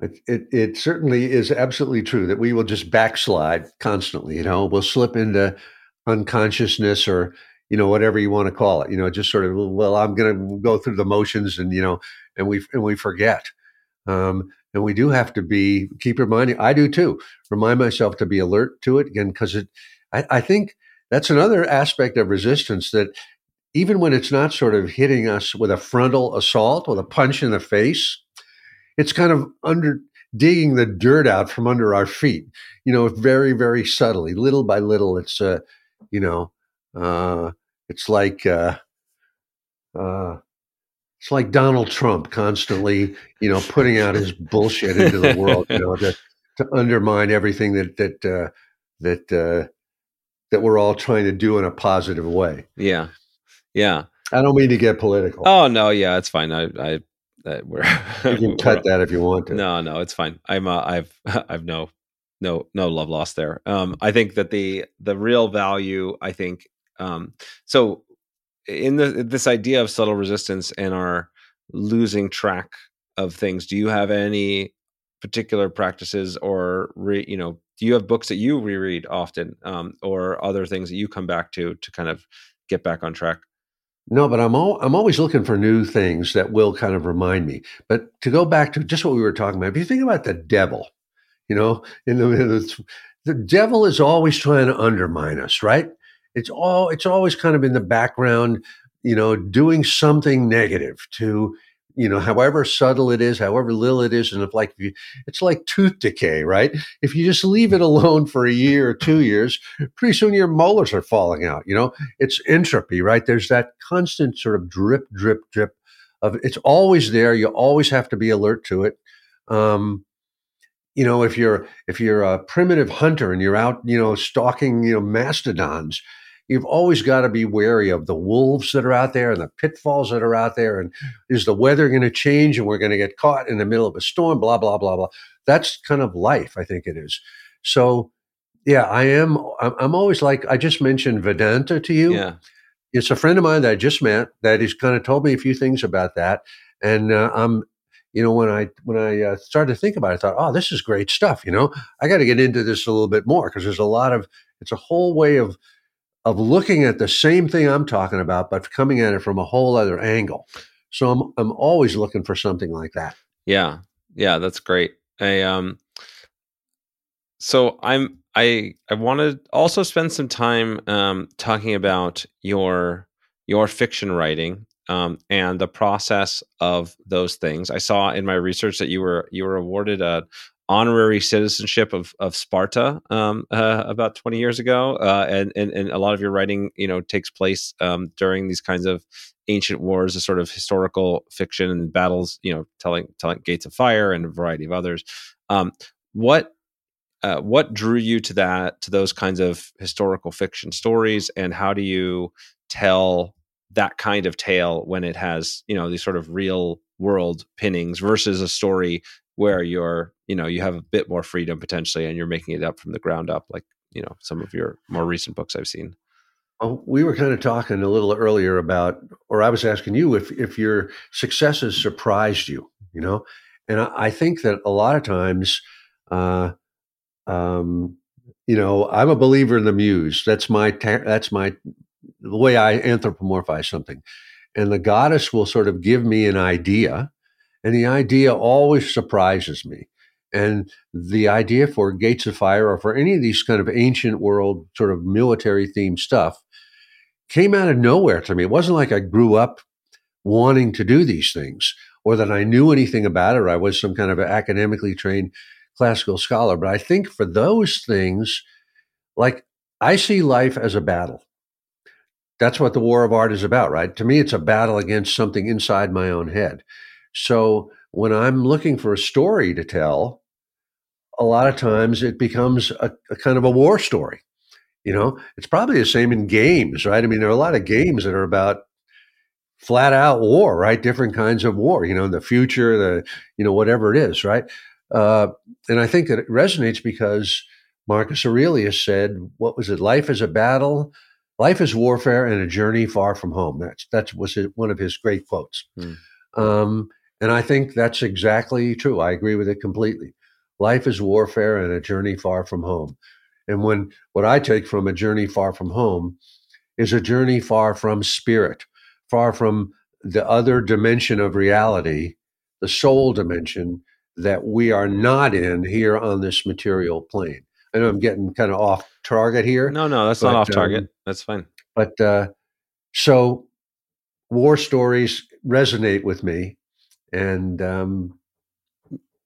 It, it, it certainly is absolutely true that we will just backslide constantly. You know, we'll slip into unconsciousness or you know whatever you want to call it. You know, just sort of well, I'm going to go through the motions, and you know, and we and we forget. Um, and we do have to be keep reminding. I do too. Remind myself to be alert to it again because it. I, I think that's another aspect of resistance that even when it's not sort of hitting us with a frontal assault, with a punch in the face, it's kind of under digging the dirt out from under our feet. You know, very very subtly, little by little. It's uh, you know, uh, it's like uh, uh, it's like Donald Trump constantly, you know, putting out his bullshit into the world, you know, to, to undermine everything that that uh, that uh, that we're all trying to do in a positive way. Yeah, yeah. I don't mean to get political. Oh no, yeah, it's fine. I, I that we're you can cut that if you want to. No, no, it's fine. I'm uh, I've I've no no no love lost there. Um, I think that the the real value, I think, um, so in the this idea of subtle resistance and our losing track of things, do you have any particular practices or re, you know do you have books that you reread often um, or other things that you come back to to kind of get back on track? No, but I'm all, I'm always looking for new things that will kind of remind me. But to go back to just what we were talking about, if you think about the devil, you know, in the, the devil is always trying to undermine us, right? It's all it's always kind of in the background, you know, doing something negative to you know, however subtle it is, however little it is, and if like it's like tooth decay, right? If you just leave it alone for a year or two years, pretty soon your molars are falling out. You know, it's entropy, right? There's that constant sort of drip, drip, drip of it's always there. You always have to be alert to it. Um, you know, if you're if you're a primitive hunter and you're out, you know, stalking, you know, mastodons, you've always got to be wary of the wolves that are out there and the pitfalls that are out there. And is the weather going to change and we're going to get caught in the middle of a storm? Blah, blah, blah, blah. That's kind of life, I think it is. So, yeah, I am. I'm always like, I just mentioned Vedanta to you. Yeah. It's a friend of mine that I just met that has kind of told me a few things about that. And uh, I'm, you know, when I when I uh, started to think about it, I thought, oh, this is great stuff. You know, I got to get into this a little bit more because there's a lot of it's a whole way of of looking at the same thing I'm talking about, but coming at it from a whole other angle. So I'm I'm always looking for something like that. Yeah, yeah, that's great. I um, so I'm I I want to also spend some time um talking about your your fiction writing um, and the process of those things. I saw in my research that you were you were awarded a honorary citizenship of of Sparta um, uh, about 20 years ago, uh, and, and and a lot of your writing, you know, takes place um, during these kinds of ancient wars, a sort of historical fiction and battles, you know, telling telling Gates of Fire and a variety of others. Um, what uh, what drew you to that to those kinds of historical fiction stories, and how do you tell that kind of tale when it has you know these sort of real world pinnings versus a story where you're you know you have a bit more freedom potentially and you're making it up from the ground up like you know some of your more recent books i've seen well, we were kind of talking a little earlier about or i was asking you if if your successes surprised you you know? And I, I think that a lot of times, uh, um, you know, I'm a believer in the muse. That's my, that's my, the way I anthropomorphize something. And the goddess will sort of give me an idea, and the idea always surprises me. And the idea for Gates of Fire or for any of these kind of ancient world sort of military themed stuff came out of nowhere to me. It wasn't like I grew up wanting to do these things or that I knew anything about it or I was some kind of academically trained classical scholar. But I think for those things, like I see life as a battle. That's what the war of art is about, right? To me, it's a battle against something inside my own head. So when I'm looking for a story to tell, a lot of times it becomes a, a, kind of a war story. You know, it's probably the same in games, right? I mean, there are a lot of games that are about flat out war, right? Different kinds of war, you know, in the future, the, you know, whatever it is, right? Uh, and I think that it resonates because Marcus Aurelius said, what was it? Life is a battle, life is warfare and a journey far from home. That's, that was one of his great quotes. Hmm. Um, and I think that's exactly true. I agree with it completely. Life is warfare and a journey far from home. And when what I take from a journey far from home is a journey far from spirit, far from the other dimension of reality, the soul dimension that we are not in here on this material plane. I know I'm getting kind of off target here. No, no, that's but, not off target. Um, that's fine. But uh, so war stories resonate with me and um,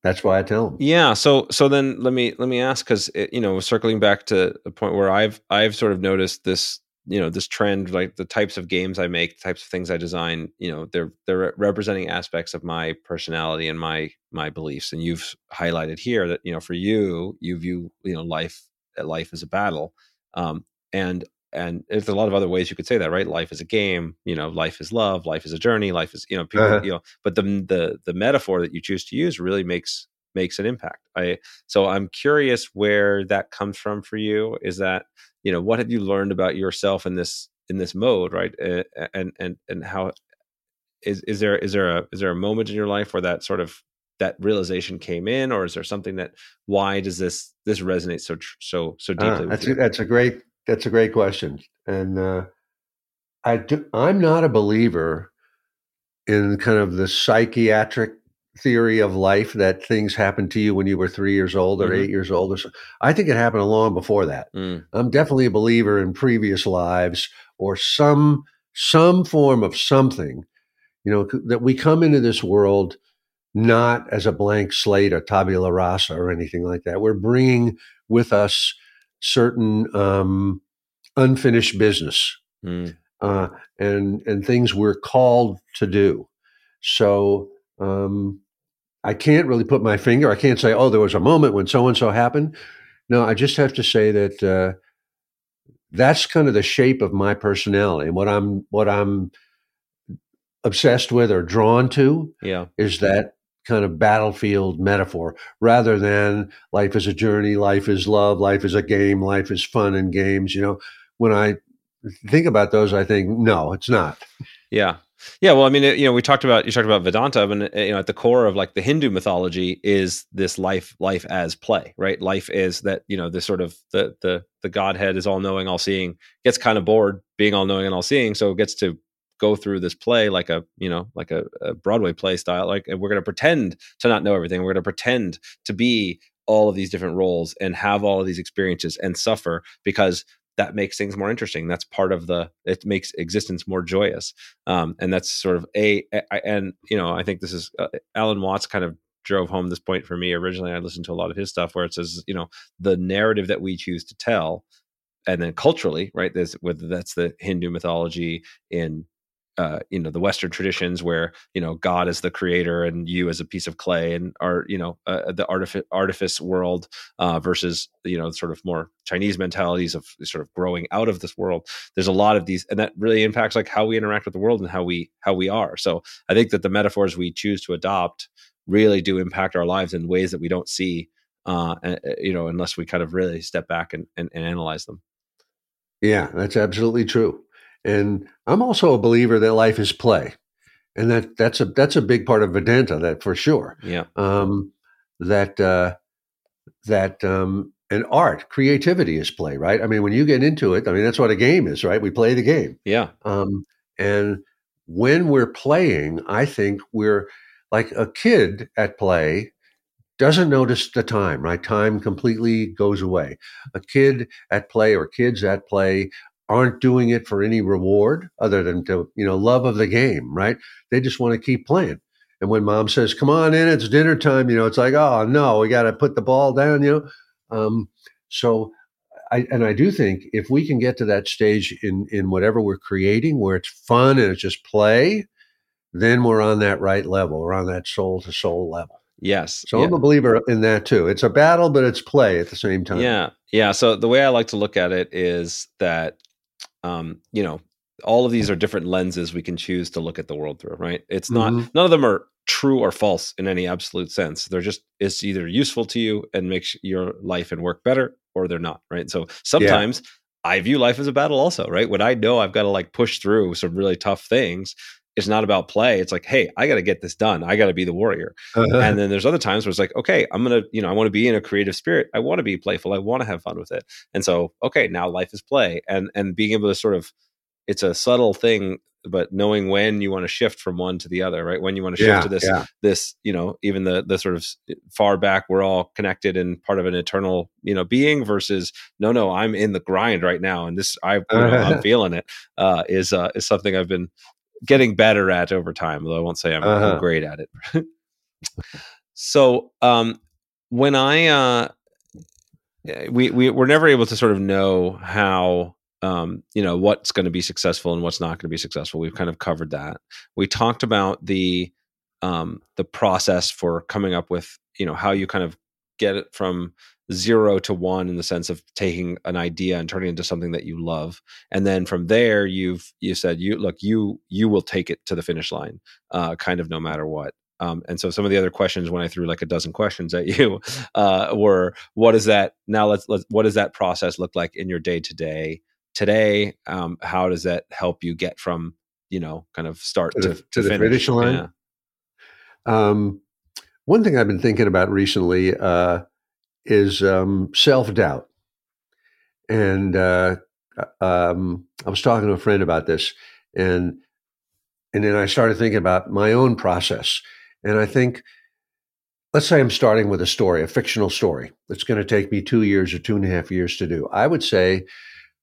that's why I tell them. Yeah. So so then let me let me ask because you know circling back to the point where I've I've sort of noticed this you know this trend like the types of games I make, the types of things I design. You know they're they're representing aspects of my personality and my my beliefs. And you've highlighted here that you know for you you view you know life life as a battle. Um, and and there's a lot of other ways you could say that right? Life is a game you know life is love life is a journey life is you know people uh-huh. you know but the the the metaphor that you choose to use really makes makes an impact. I so i'm curious where that comes from for you. Is that you know what have you learned about yourself in this in this mode right? And and and how is is there is there a is there a moment in your life where that sort of that realization came in or is there something that why does this this resonate so so so ah, deeply uh, that's a, that's a great that's a great question, and uh, I do, I'm not a believer in kind of the psychiatric theory of life that things happen to you when you were three years old or mm-hmm. eight years old or so. I think it happened long before that. Mm. I'm definitely a believer in previous lives or some some form of something, you know, that we come into this world not as a blank slate or tabula rasa or anything like that. We're bringing with us certain um, unfinished business mm. uh, and and things we're called to do. So um, I can't really put my finger. I can't say, "Oh, there was a moment when so and so happened." No, I just have to say that uh, that's kind of the shape of my personality and what I'm what I'm obsessed with or drawn to. Yeah, is that kind of battlefield metaphor rather than life is a journey, life is love, life is a game, life is fun and games. You know, when I think about those, I think, no, it's not. Yeah. Yeah, well, I mean, uh, you know, we talked about you talked about Vedanta, and uh, you know, at the core of like the Hindu mythology is this life, life as play, right? Life is that you know, this sort of the the the Godhead is all knowing, all seeing, gets kind of bored being all knowing and all seeing, so it gets to go through this play like a you know like a, a broadway play style like we're going to pretend to not know everything. We're going to pretend to be all of these different roles and have all of these experiences and suffer because that makes things more interesting. That's part of the it makes existence more joyous. Um, and that's sort of a, a and you know i think this is uh, alan watts kind of drove home this point for me. Originally i listened to a lot of his stuff where it says you know the narrative that we choose to tell and then culturally right there's whether that's the hindu mythology in uh, you know the Western traditions where you know God is the creator and you as a piece of clay and are you know uh, the artifice artifice world uh, versus you know sort of more Chinese mentalities of sort of growing out of this world. There's a lot of these, and that really impacts like how we interact with the world and how we how we are. So I think that the metaphors we choose to adopt really do impact our lives in ways that we don't see, uh, you know, unless we kind of really step back and, and, and analyze them. Yeah, that's absolutely true. And I'm also a believer that life is play. and that that's a that's a big part of Vedanta, that for sure. Yeah. Um, that uh, that um, and art, creativity is play, right? I mean, when you get into it, I mean, that's what a game is, right? We play the game. Yeah. Um, and when we're playing, I think we're like a kid at play doesn't notice the time, right? Time completely goes away. A kid at play or kids at play aren't doing it for any reward other than to, you know, love of the game, right? They just want to keep playing. And when mom says, come on in, it's dinner time, you know, it's like, oh no, we got to put the ball down, you know? Um, so I, and I do think if we can get to that stage in, in whatever we're creating where it's fun and it's just play, then we're on that right level. We're on that soul to soul level. Yes. So yeah. I'm a believer in that too. It's a battle, but it's play at the same time. Yeah. Yeah. So the way I like to look at it is that, um, you know, all of these are different lenses we can choose to look at the world through, right? It's not, Mhm. none of them are true or false in any absolute sense. They're just, it's either useful to you and makes your life and work better or they're not, right? So sometimes I view life as a battle also, right? When I know I've got to like push through some really tough things, it's not about play. It's like, hey, I got to get this done. I got to be the warrior. and then there's other times where it's like, okay, I'm gonna, you know, I want to be in a creative spirit. I want to be playful. I want to have fun with it. And so, okay, now life is play, and and being able to sort of, it's a subtle thing, but knowing when you want to shift from one to the other, right? When you want to shift yeah, to this, yeah. this, you know, even the the sort of far back, we're all connected and part of an eternal, you know, being versus no, no, I'm in the grind right now, and this, I, you know, I'm feeling it. Uh, is uh, is something I've been getting better at over time. Though I won't say I'm, I'm Uh-huh. great at it. so um, when I uh, we we we're never able to sort of know how um, you know what's going to be successful and what's not going to be successful. We've kind of covered that. We talked about the um, the process for coming up with you know how you kind of get it from zero to one in the sense of taking an idea and turning it into something that you love and then from there you've you said you look you you will take it to the finish line uh, kind of no matter what um, and so some of the other questions when i threw like a dozen questions at you uh, were what is that now let's, let's what does that process look like in your day to day today um, how does that help you get from you know kind of start To to, the- to, to the finish, finish line? Yeah. Um, one thing I've been thinking about recently uh, is um, self doubt. And uh, um, I was talking to a friend about this, and and then I started thinking about my own process. And I think, let's say I'm starting with a story, a fictional story that's going to take me two years or two and a half years to do. I would say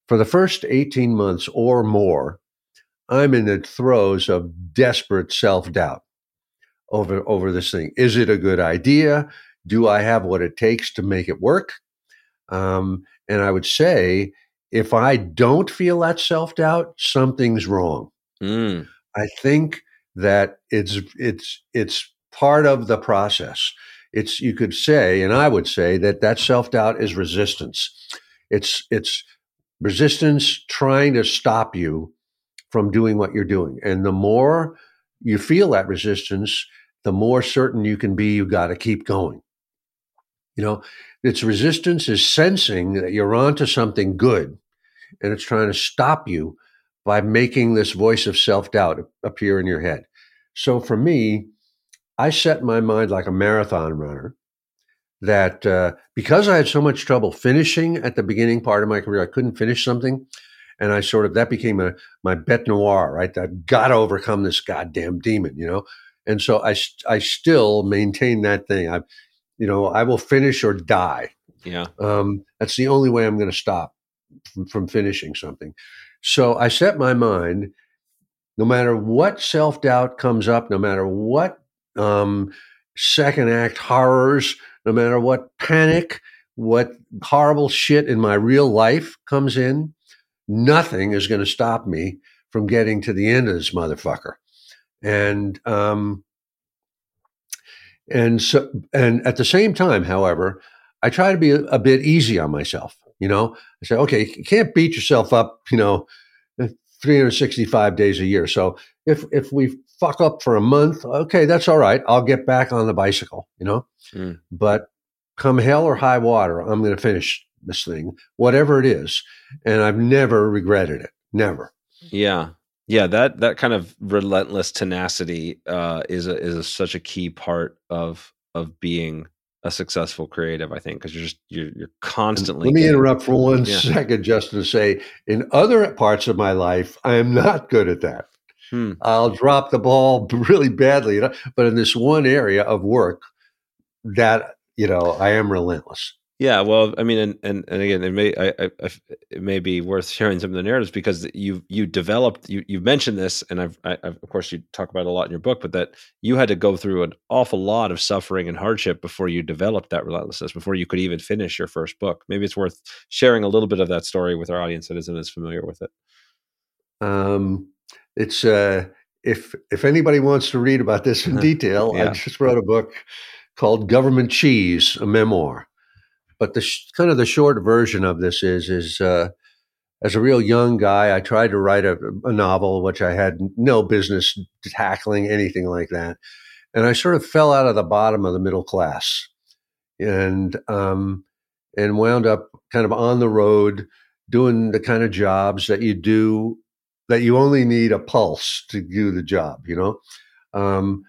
for the first 18 months or more, I'm in the throes of desperate self doubt over over this thing. Is it a good idea? Do I have what it takes to make it work? Um, and I would say, if I don't feel that self doubt, something's wrong. Mm, I think that it's it's it's part of the process. It's you could say, and I would say that that self doubt is resistance. It's it's resistance trying to stop you from doing what you're doing. And the more you feel that resistance, the more certain you can be you got to keep going. You know, its resistance is sensing that you're onto something good and it's trying to stop you by making this voice of self doubt appear in your head. So for me, I set my mind like a marathon runner that uh, because I had so much trouble finishing at the beginning part of my career, I couldn't finish something. And I sort of, that became a, my bête noire, right? I've got to overcome this goddamn demon, you know? And so I, I still maintain that thing. I, you know, I will finish or die. yeah. Um, that's the only way I'm going to stop from, from finishing something. So I set my mind, no matter what self doubt comes up, no matter what um, second act horrors, no matter what panic, what horrible shit in my real life comes in, nothing is going to stop me from getting to the end of this motherfucker. And um, and so and at the same time, however, I try to be a, a bit easy on myself. You know, I say, okay, you can't beat yourself up. You know, 365 days a year. So if if we fuck up for a month, okay, that's all right. I'll get back on the bicycle. You know, Mm. but come hell or high water, I'm going to finish this thing, whatever it is. And I've never regretted it. Never. Yeah. Yeah, that that kind of relentless tenacity uh, is a, is a, such a key part of of being a successful creative. I think because you're just you're, you're constantly. Let me getting, interrupt for one yeah. second, just to say, in other parts of my life, I am not good at that. Hmm. I'll drop the ball really badly, but in this one area of work, that you know, I am relentless. Yeah, well, I mean, and and, and again, it may I, I, it may be worth sharing some of the narratives because you you developed you you mentioned this, and I've, I, have of course you talk about a lot in your book, but that you had to go through an awful lot of suffering and hardship before you developed that relentlessness, before you could even finish your first book. Maybe it's worth sharing a little bit of that story with our audience that isn't as familiar with it. Um, it's uh, if if anybody wants to read about this in detail, yeah. I just wrote a book called Government Cheese, a memoir but the sh- kind of the short version of this is is uh, as a real young guy, I tried to write a, a, novel which I had no business tackling anything like that, and I sort of fell out of the bottom of the middle class, and um, and wound up kind of on the road doing the kind of jobs that you do that you only need a pulse to do the job. You know, um,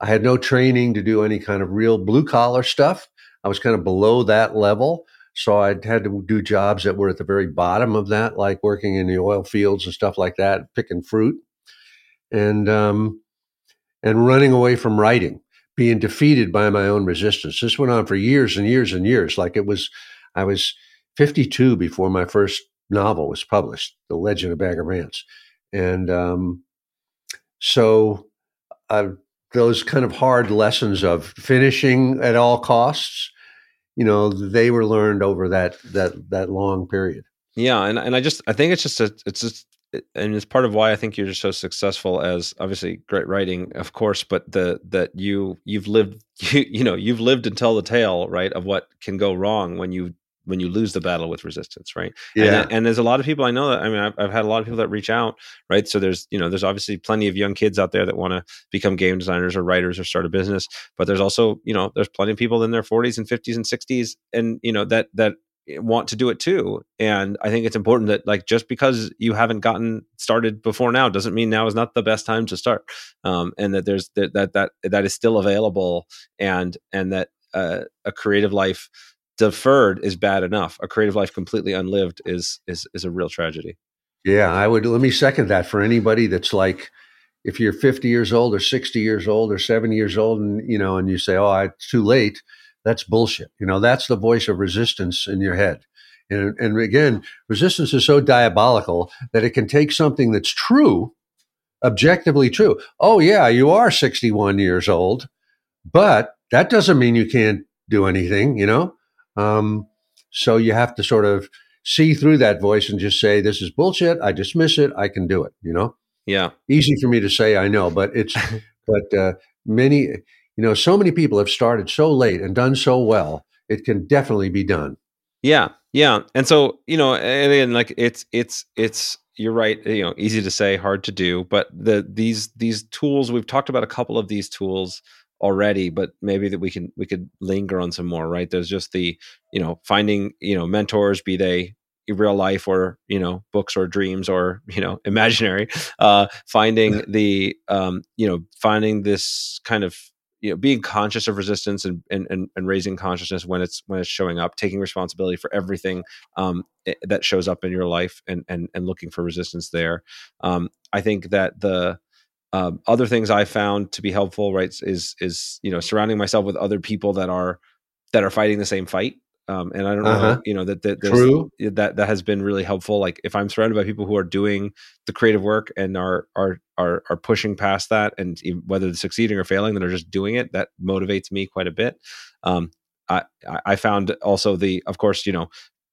I had no training to do any kind of real blue collar stuff. I was kind of below that level. So I had to do jobs that were at the very bottom of that, like working in the oil fields and stuff like that, picking fruit, and um, and running away from writing, being defeated by my own resistance. This went on for years and years and years. Like it was, I was 52 before my first novel was published, The Legend of Bagger Vance, and um, so I those kind of hard lessons of finishing at all costs, you know, they were learned over that that that long period. Yeah, and and I just I think it's just a it's just and it's part of why I think you're just so successful as obviously great writing, of course, but the that you you've lived you, you know you've lived and tell the tale right of what can go wrong when you when you lose the battle with resistance, right? Yeah. And, and, there's a lot of people I know that I mean I've, I've, had a lot of people that reach out, right? So there's you know there's obviously plenty of young kids out there that want to become game designers or writers or start a business, but there's also you know there's plenty of people in their 40s and 50s and 60s and you know that that want to do it too and i think it's important that like just because you haven't gotten started before now doesn't mean now is not the best time to start um, and that there's that that that that is still available and and that uh, a creative life deferred is bad enough. A creative life completely unlived is is is a real tragedy. Yeah, I would let me second that for anybody that's like if you're 50 years old or 60 years old or 70 years old and you know and you say oh it's too late that's bullshit you know that's the voice of resistance in your head and, and again resistance is so diabolical that it can take something that's true objectively true oh yeah you are 61 years old but that doesn't mean you can't do anything you know um, so you have to sort of see through that voice and just say, "This is bullshit. I dismiss it. I can do it." You know. Yeah. Easy for me to say, I know, but it's but uh, many, you know, so many people have started so late and done so well. It can definitely be done. Yeah, yeah, and so you know, and again, like it's it's it's you're right. You know, easy to say, hard to do. But the these these tools we've talked about a couple of these tools already but maybe that we can we could linger on some more right? There's just the you know finding you know mentors be they real life or you know books or dreams or you know imaginary uh finding the um you know finding this kind of you know being conscious of resistance and, and and, and raising consciousness when it's when it's showing up taking responsibility for everything um, that shows up in your life and and and looking for resistance there. Um, i think that the um, other things I found to be helpful, right, is is you know surrounding myself with other people that are that are fighting the same fight. Um, and I don't uh-huh. know, you know, that that True. that that has been really helpful. Like if I'm surrounded by people who are doing the creative work and are are are are pushing past that, and whether they're succeeding or failing, that are just doing it. That motivates me quite a bit. Um, I I found also the, of course, you know,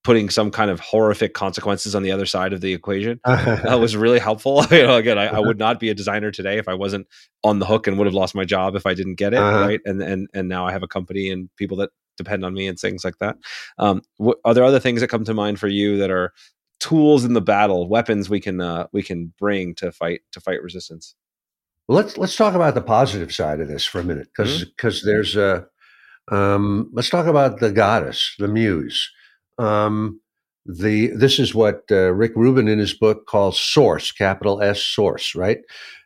putting some kind of horrific consequences on the other side of the equation that was really helpful. You know again I, I, would not be a designer today if i wasn't on the hook and would have lost my job if i didn't get it uh-huh. right? And and and now i have a company and people that depend on me and things like that. Um, wh- are there other things that come to mind for you that are tools in the battle weapons we can uh, we can bring to fight to fight resistance? Well, let's let's talk about the positive side of this for a minute because because mm-hmm. there's a um, let's talk about the goddess the muse um, the this is what uh, Rick Rubin in his book calls source, capital S source, right?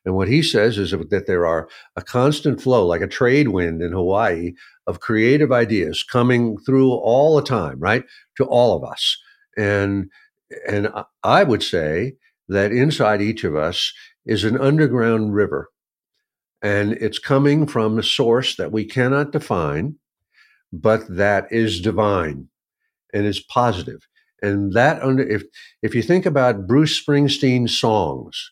And what he says is that there are a constant flow, like a trade wind in Hawaii, of creative ideas coming through all the time, right, to all of us. And and I would say that inside each of us is an underground river, and it's coming from a source that we cannot define, but that is divine and it's positive. And that under if if you think about Bruce Springsteen's songs,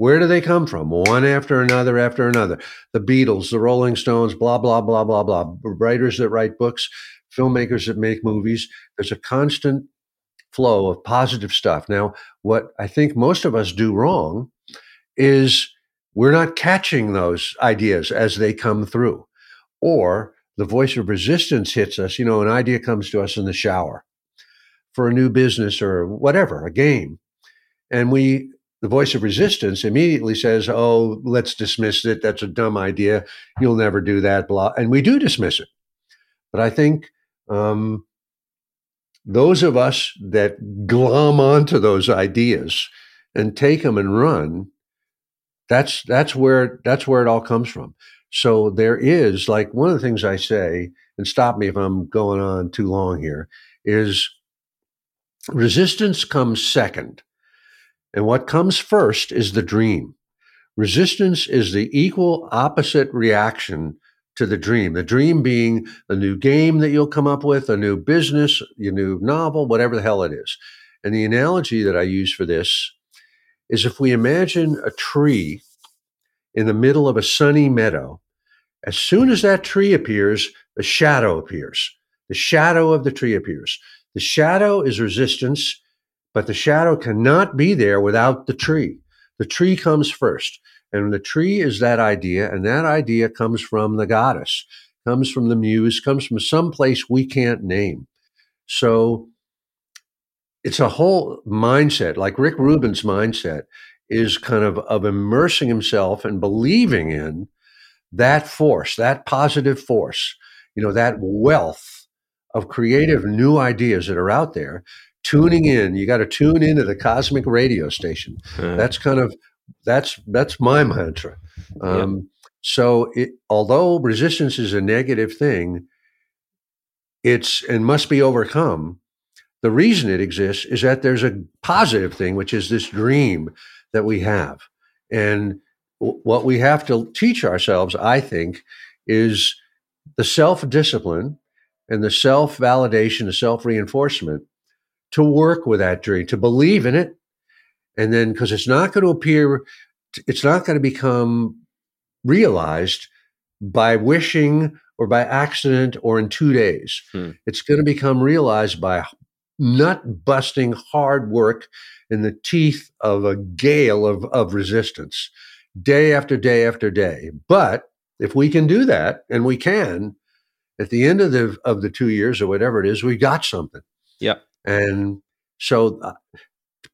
where do they come from? One after another after another. The Beatles, the Rolling Stones, blah, blah, blah, blah, blah. Writers that write books, filmmakers that make movies. There's a constant flow of positive stuff. Now, what I think most of us do wrong is we're not catching those ideas as they come through. Or the voice of resistance hits us. You know, an idea comes to us in the shower for a new business or whatever, a game. And we the voice of resistance immediately says, "Oh, let's dismiss it. That's a dumb idea. You'll never do that." Blah, and we do dismiss it. But I think um, those of us that glom onto those ideas and take them and run, that's that's where that's where it all comes from. So there is like one of the things I say, and stop me if I'm going on too long here, is resistance comes second and what comes first is the dream. Resistance is the equal opposite reaction to the dream. The dream being a new game that you'll come up with, a new business, your new novel, whatever the hell it is. And the analogy that I use for this is if we imagine a tree in the middle of a sunny meadow, as soon as that tree appears, the shadow appears. The shadow of the tree appears. The shadow is resistance but the shadow cannot be there without the tree. The tree comes first. And the tree is that idea, and that idea comes from the goddess, comes from the muse, comes from some place we can't name. So it's a whole mindset, like Rick Rubin's mindset is kind of of immersing himself and believing in that force, that positive force, you know, that wealth of creative new ideas that are out there tuning in. You got to tune into the cosmic radio station. Uh, that's kind of that's that's my mantra. Um, yeah. So, it, although resistance is a negative thing, it's and must be overcome. The reason it exists is that there's a positive thing, which is this dream that we have, and w- what we have to teach ourselves, I think, is the self discipline and the self validation, the self reinforcement to work with that dream, to believe in it. And then, because it's not going to appear, it's not going to become realized by wishing or by accident or in two days. Hmm. It's going to become realized by nut busting hard work in the teeth of a gale of, of resistance, day after day after day. But if we can do that, and we can, at the end of the of the two years or whatever it is, we got something. Yep. And so uh,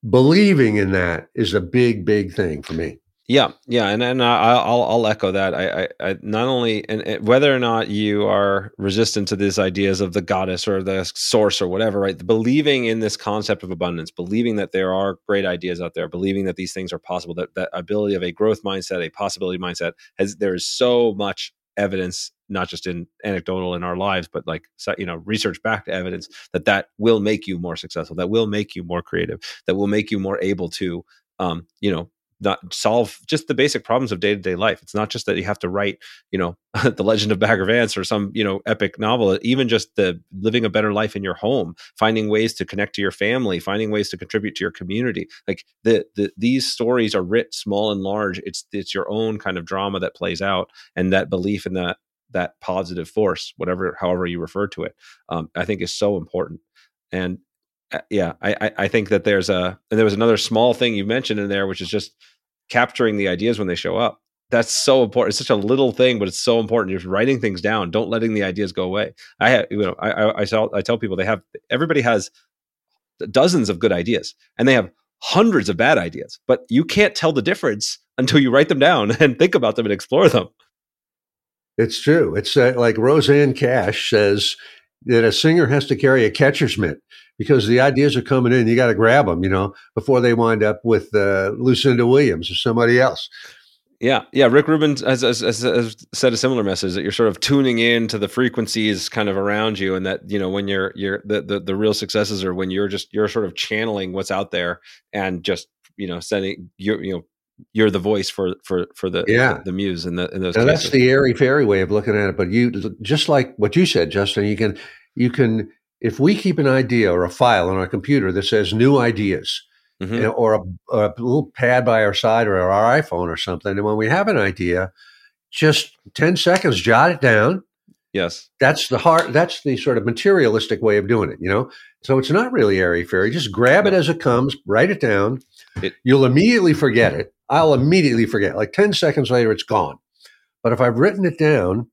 believing in that is a big, big thing for me. Yeah, yeah, and and I'll I'll echo that. I, I, I not only and, whether or not you are resistant to these ideas of the goddess or the source or whatever, right? Believing in this concept of abundance, believing that there are great ideas out there, believing that these things are possible, that that ability of a growth mindset, a possibility mindset, has there is so much evidence not just in anecdotal in our lives but like you know research backed evidence that that will make you more successful that will make you more creative that will make you more able to um you know not solve just the basic problems of day-to-day life. It's not just that you have to write you know the legend of bagger vance or some you know epic novel even just the living a better life in your home finding ways to connect to your family finding ways to contribute to your community. Like the, the these stories are writ small and large. It's it's your own kind of drama that plays out and that belief in that that positive force whatever however you refer to it um, i think is so important. And yeah, I, I think that there's a and there was another small thing you mentioned in there, which is just capturing the ideas when they show up. That's so important. It's such a little thing, but it's so important. You're writing things down. Don't letting the ideas go away. I have, you know, I, I, I tell, I tell people they have everybody has dozens of good ideas, and they have hundreds of bad ideas, but you can't tell the difference until you write them down and think about them and explore them. It's true. It's uh, like Rosanne Cash says that a singer has to carry a catcher's mitt because the ideas are coming in. You got to grab them, you know, before they wind up with uh, Lucinda Williams or somebody else. Yeah, yeah. Rick Rubin has, has, has, said a similar message that you're sort of tuning in to the frequencies kind of around you, and that you know when you're you're the, the the real successes are when you're just you're sort of channeling what's out there and just you know sending you you know you're the voice for for for the yeah the, the muse in the in those. Now that's the airy fairy way of looking at it, but you just like what you said, Justin. You can you can if we keep an idea or a file on our computer that says new ideas. Mm-hmm. or a, a, little pad by our side or our iPhone or something. And when we have an idea, just 10 seconds, jot it down. Yes. That's the heart. That's the sort of materialistic way of doing it, you know? So it's not really airy fairy. Just grab it as it comes, write it down. It, You'll immediately forget it. I'll immediately forget. Like 10 seconds later, it's gone. But if I've written it down,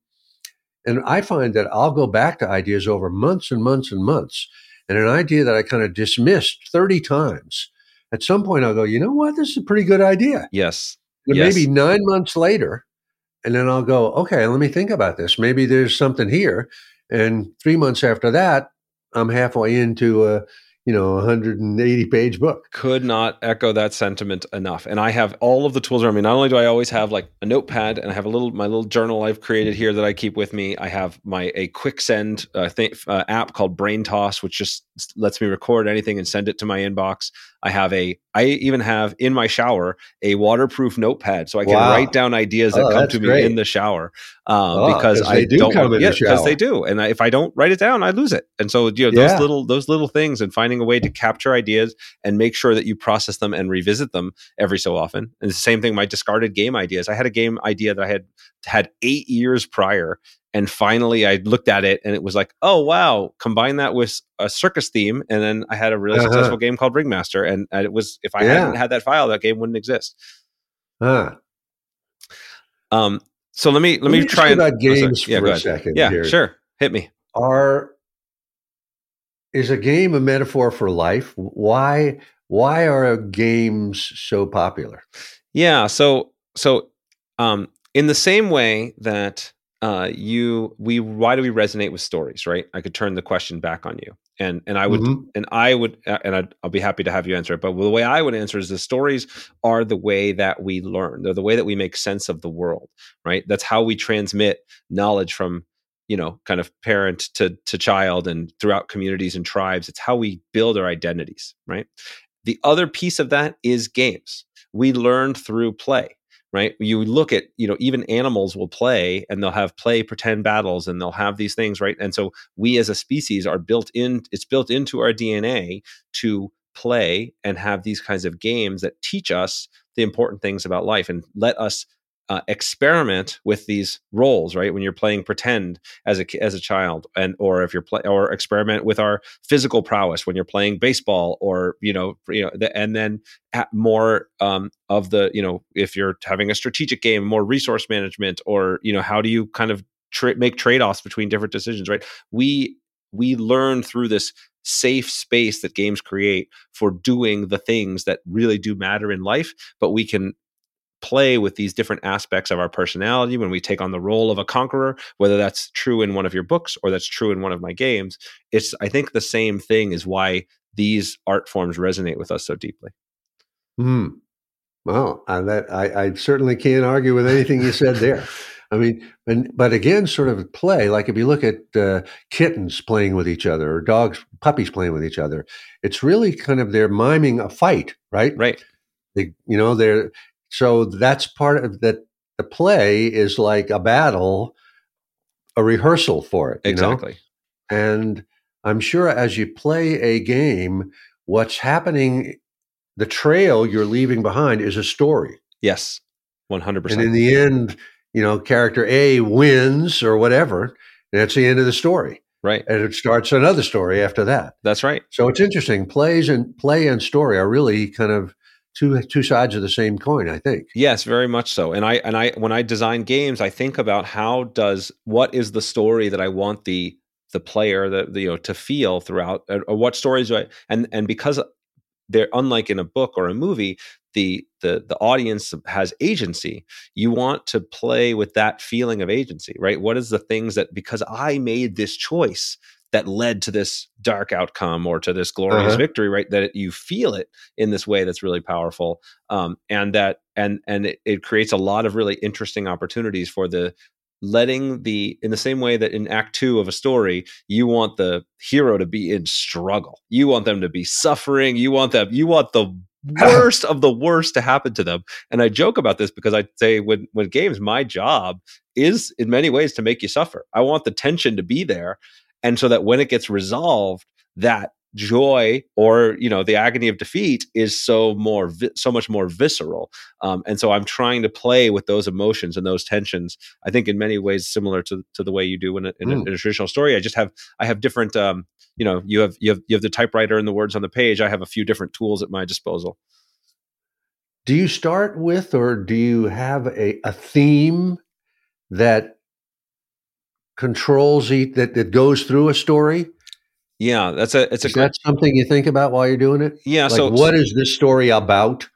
and I find that I'll go back to ideas over months and months and months. And an idea that I kind of dismissed 30 times, at some point I'll go, you know what? This is a pretty good idea. Yes. And yes. maybe nine months later, and then I'll go, okay, let me think about this. Maybe there's something here. And three months after that, I'm halfway into a, you know, 180 page book. Could not echo that sentiment enough. And I have all of the tools around me. Not only do I always have like a notepad and I have a little my little journal I've created here that I keep with me. I have my a quick send uh, th- uh, app called Braintoss, which just lets me record anything and send it to my inbox. I have a I even have in my shower a waterproof notepad so I can wow. write down ideas that oh, come to me great. in the shower um, oh, because I do don't want, yeah because they do and I, if I don't write it down I lose it and so you know those yeah. little those little things and finding a way to capture ideas and make sure that you process them and revisit them every so often and the same thing my discarded game ideas I had a game idea that I had had eight years prior and finally I looked at it and it was like, oh wow, combine that with a circus theme, and then I had a really uh-huh. successful game called Ringmaster, and, and, it was if I yeah. hadn't had that file, that game wouldn't exist. Huh. Um. So let me let, let me, me try and, about games oh, yeah, for a second. Yeah, here. sure. Hit me. Are is a game a metaphor for life? Why why are games so popular? Yeah. So so um in the same way that uh, you we why do we resonate with stories right i could turn the question back on you and and i would mm-hmm. and i would uh, and I'd, i'll be happy to have you answer it but the way i would answer is the stories are the way that we learn they're the way that we make sense of the world right that's how we transmit knowledge from you know kind of parent to to child and throughout communities and tribes it's how we build our identities right? The other piece of that is games. We learn through play right? You look at you know even animals will play and they'll have play pretend battles and they'll have these things right? And so we as a species are built in it's built into our dna to play and have these kinds of games that teach us the important things about life and let us uh, experiment with these roles right? When you're playing pretend as a as a child and or if you're play or experiment with our physical prowess when you're playing baseball or you know you know the, and then more um, of the you know if you're having a strategic game more resource management or you know how do you kind of tra- make trade-offs between different decisions right? We we learn through this safe space that games create for doing the things that really do matter in life but we can play with these different aspects of our personality when we take on the role of a conqueror whether that's true in one of your books or that's true in one of my games it's i think the same thing is why these art forms resonate with us so deeply hmm well I, that, I, I certainly can't argue with anything you said there I mean, and, but again, sort of play. Like if you look at uh, kittens playing with each other, or dogs, puppies playing with each other, it's really kind of they're miming a fight, right? Right. They, you know, they're so that's part of that. The play is like a battle, a rehearsal for it. exactly. Know? And I'm sure as you play a game, what's happening, the trail you're leaving behind is a story. Yes, 100%. And in the end, you know, character A wins or whatever, and that's the end of the story. Right. And it starts another story after that. That's right. So it's interesting. Plays and play and story are really kind of two two sides of the same coin i think. Yes very much so. And i and i when i design games i think about how does what is the story that i want the the player the, the you know to feel throughout or what stories do i and and because they're unlike in a book or a movie the the the audience has agency. You want to play with that feeling of agency right? What is the things that because i made this choice that led to this dark outcome or to this glorious uh-huh. victory right that it, you feel it in this way that's really powerful um, and that and and it, it creates a lot of really interesting opportunities for the letting the in the same way that in act 2 of a story you want the hero to be in struggle. You want them to be suffering. You want them you want the worst of the worst to happen to them. And i joke about this because i say when when games my job is in many ways to make you suffer. I want the tension to be there and so that when it gets resolved that joy or you know the agony of defeat is so more vi- so much more visceral. Um, and so i'm trying to play with those emotions and those tensions i think in many ways similar to, to the way you do in a, in, mm. a, in a traditional story. I just have i have different um, you know you have you have you have the typewriter and the words on the page. I have a few different tools at my disposal. Do you start with or do you have a, a theme that controls each that, that goes through a story yeah, that's a it's a. Is that something you think about while you're doing it? Yeah. Like, so what is this story about?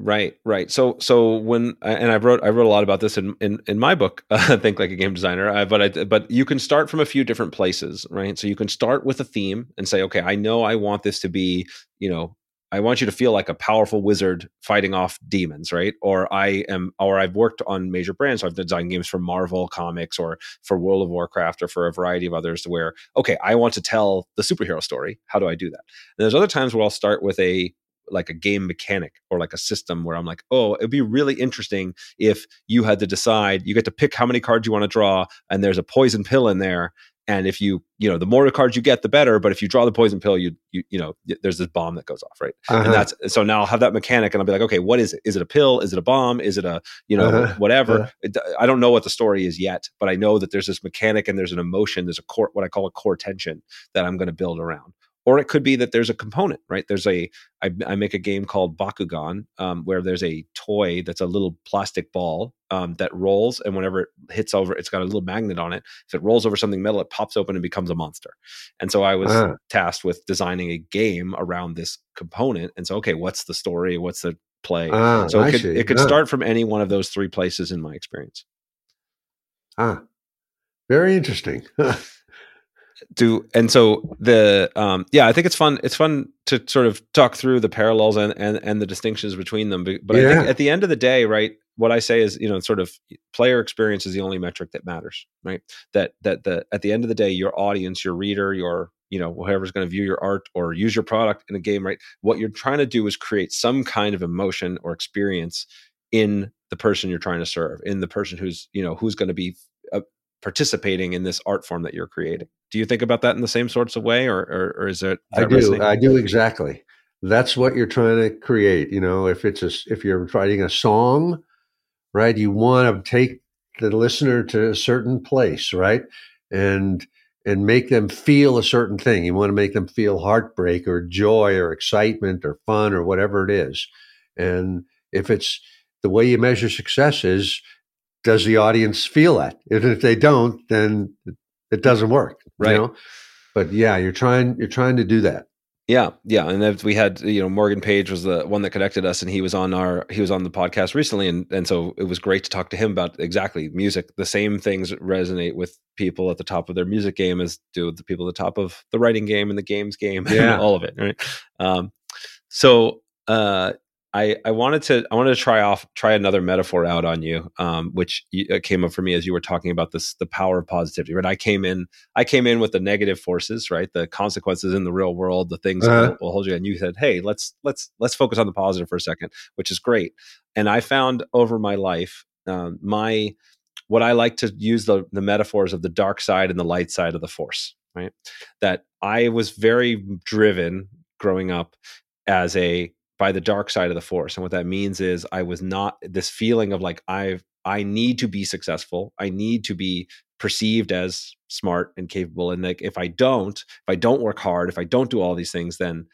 Right, right. So, so when and I wrote I wrote a lot about this in in, in my book, uh, Think Like a Game Designer. Uh, but I but you can start from a few different places, right? So you can start with a theme and say, okay, I know I want this to be, you know, I want you to feel like a powerful wizard fighting off demons, right? Or I am, or I've worked on major brands. So I've designed games for Marvel Comics or for World of Warcraft or for a variety of others where, okay, I want to tell the superhero story. How do I do that? And there's other times where I'll start with a, like a game mechanic or like a system where I'm like, oh, it'd be really interesting if you had to decide, you get to pick how many cards you want to draw, and there's a poison pill in there, and if you you know the more cards you get the better but if you draw the poison pill you you you know there's this bomb that goes off right uh-huh. and that's so now i'll have that mechanic and i'll be like okay what is it is it a pill is it a bomb is it a you know uh-huh. whatever uh-huh. it, i don't know what the story is yet but i know that there's this mechanic and there's an emotion there's a core what i call a core tension that i'm going to build around or it could be that there's a component right? There's a i, I make a game called bakugan um, where there's a toy that's a little plastic ball um, that rolls and whenever it hits over it's got a little magnet on it. If it rolls over something metal it pops open and becomes a monster. And so i was uh. tasked with designing a game around this component. And so okay what's the story? What's the play? Uh, so it could, it could start from any one of those three places in my experience. Ah. Very interesting do and so the um yeah i think it's fun it's fun to sort of talk through the parallels and and, and the distinctions between them but yeah. i think at the end of the day right what i say is you know sort of player experience is the only metric that matters right that that the at the end of the day your audience your reader your you know whoever's going to view your art or use your product in a game right what you're trying to do is create some kind of emotion or experience in the person you're trying to serve in the person who's you know who's going to be uh, participating in this art form that you're creating. Do you think about that in the same sorts of way, or or, or is it? I do. I do exactly. That's what you're trying to create. You know, if it's a if you're writing a song, right? You want to take the listener to a certain place, right? And and make them feel a certain thing. You want to make them feel heartbreak or joy or excitement or fun or whatever it is. And if it's the way you measure success is does the audience feel that? If, if they don't, then it doesn't work. Right. You know? But yeah, you're trying you're trying to do that. Yeah, yeah, and we had you know Morgan Page was the one that connected us, and he was on our he was on the podcast recently, and and so it was great to talk to him about exactly music. The same things resonate with people at the top of their music game as do the people at the top of the writing game and the games game, yeah, all of it, right? Um, so uh, I, I wanted to I wanted to try off try another metaphor out on you, um, which uh, came up for me as you were talking about this the power of positivity. Right, I came in I came in with the negative forces, right, the consequences in the real world, the things uh-huh. that will, will hold you. And you said, hey, let's let's let's focus on the positive for a second, which is great. And I found over my life, um, my what I like to use the the metaphors of the dark side and the light side of the force, right? That I was very driven growing up as a by the dark side of the force. And what that means is I was not this feeling of like I've I need to be successful. I need to be perceived as smart and capable. And like if I don't, if I don't work hard, if I don't do all these things, then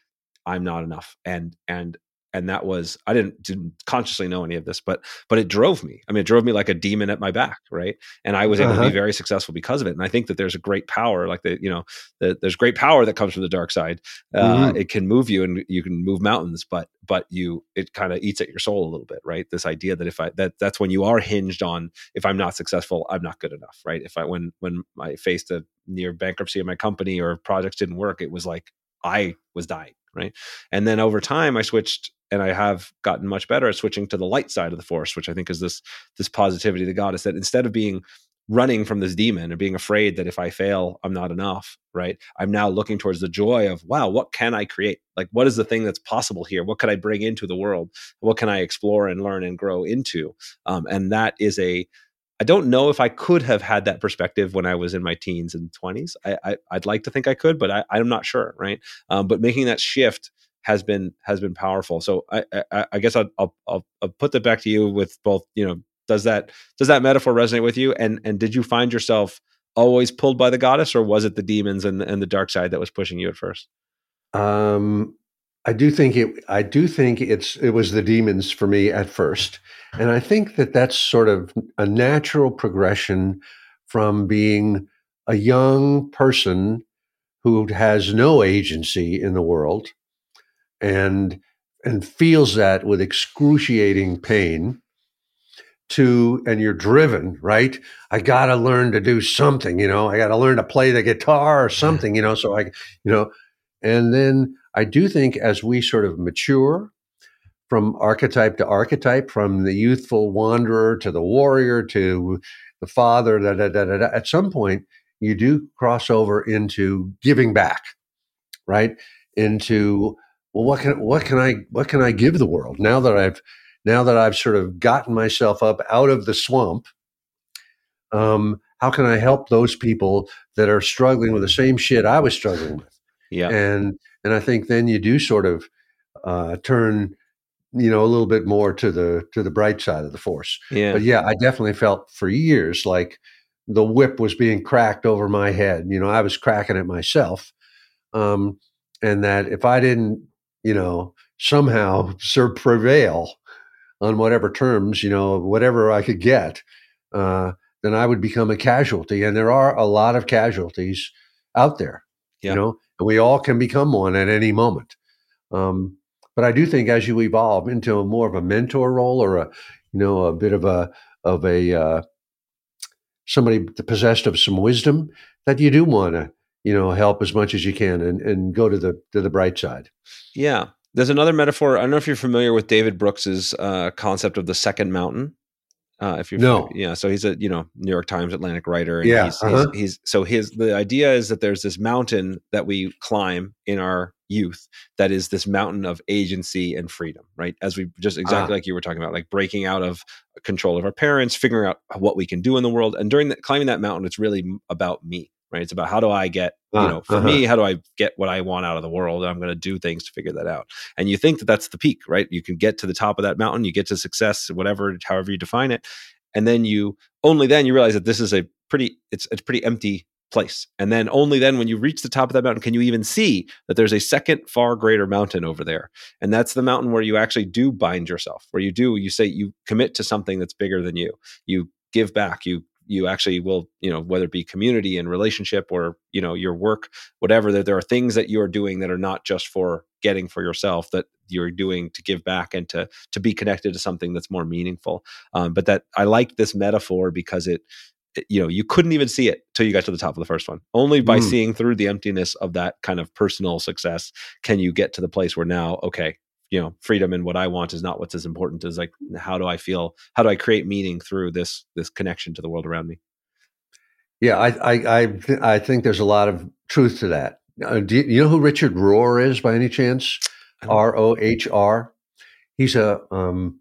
I'm not enough. And and and that was i didn't, didn't consciously know any of this but but it drove me i mean it drove me like a demon at my back right and i was able uh-huh. to be uh-huh. very successful because of it and i think that there's a great power like the you know the, there's great power that comes from the dark side uh, mm-hmm. it can move you and you can move mountains but but you it kind of eats at your soul a little bit right this idea that if i that that's when you are hinged on if i'm not successful i'm not good enough right if i when when i faced a near bankruptcy of my company or projects didn't work it was like i was dying right and then over time i switched and I have gotten much better at switching to the light side of the force, which I think is this this positivity, the goddess that instead of being running from this demon or being afraid that if I fail, I'm not enough, right? I'm now looking towards the joy of, wow, what can I create? Like, what is the thing that's possible here? What could I bring into the world? What can I explore and learn and grow into? Um, and that is a, I don't know if I could have had that perspective when I was in my teens and 20s. I, I, would like to think I could, but I, I'm not sure, right? Um, but making that shift has been has been powerful. So I I, I guess I'll, I'll, I'll put that back to you with both. You know, does that does that metaphor resonate with you? And and did you find yourself always pulled by the goddess, or was it the demons and and the dark side that was pushing you at first? Um, I do think it. I do think it's it was the demons for me at first, and I think that that's sort of a natural progression from being a young person who has no agency in the world and and feels that with excruciating pain to and you're driven right? I got to learn to do something you know? I got to learn to play the guitar or something you know? So i you know? And then i do think as we sort of mature from archetype to archetype from the youthful wanderer to the warrior to the father da, da, da, da, at some point you do cross over into giving back right into well, what can what can I what can I give the world now that I've now that I've sort of gotten myself up out of the swamp? Um, how can I help those people that are struggling with the same shit I was struggling with? Yeah, and and I think then you do sort of uh, turn you know a little bit more to the to the bright side of the force. Yeah, but yeah, I definitely felt for years like the whip was being cracked over my head. You know, I was cracking it myself. Um, and that if I didn't you know, somehow sort prevail on whatever terms, you know, whatever I could get, uh, then I would become a casualty. And there are a lot of casualties out there, yeah. you know, and we all can become one at any moment. Um, but I do think as you evolve into a more of a mentor role or a, you know, a bit of a of a uh, somebody possessed of some wisdom, that you do want to you know help as much as you can and, and go to the to the bright side. Yeah. There's another metaphor i don't know if you're familiar with david brooks's uh, concept of the second mountain uh, if you're no, yeah, so he's a you know New York Times Atlantic writer. And yeah, he's, uh-huh. he's, he's, so his the idea is that there's this mountain that we climb in our youth that is this mountain of agency and freedom, right? As we just exactly uh like you were talking about, like breaking out of control of our parents, figuring out what we can do in the world, and during that climbing that mountain, it's really about me, right? It's about how do I get, you uh, know, for uh-huh. me, how do I get what I want out of the world? I'm going to do things to figure that out. And you think that that's the peak, right? You can get to the top of that mountain, you get to success, whatever, however you define it. And then you only then you realize that this is a pretty, it's a pretty empty place. And then only then when you reach the top of that mountain can you even see that there's a second far greater mountain over there. And that's the mountain where you actually do bind yourself, where you do, you say you commit to something that's bigger than you. You give back, you you actually will you know whether it be community and relationship or you know your work whatever that there are things that you're doing that are not just for getting for yourself that you're doing to give back and to to be connected to something that's more meaningful um, but that i like this metaphor because it, it, you know you couldn't even see it till you got to the top of the first one only by mm. seeing through the emptiness of that kind of personal success can you get to the place where now okay you know freedom and what i want is not what's as important as like how do i feel how do i create meaning through this this connection to the world around me? Yeah i i i, th- I think there's a lot of truth to that. Uh, do you, you, know who richard rohr is by any chance? R-o-h-r he's a um,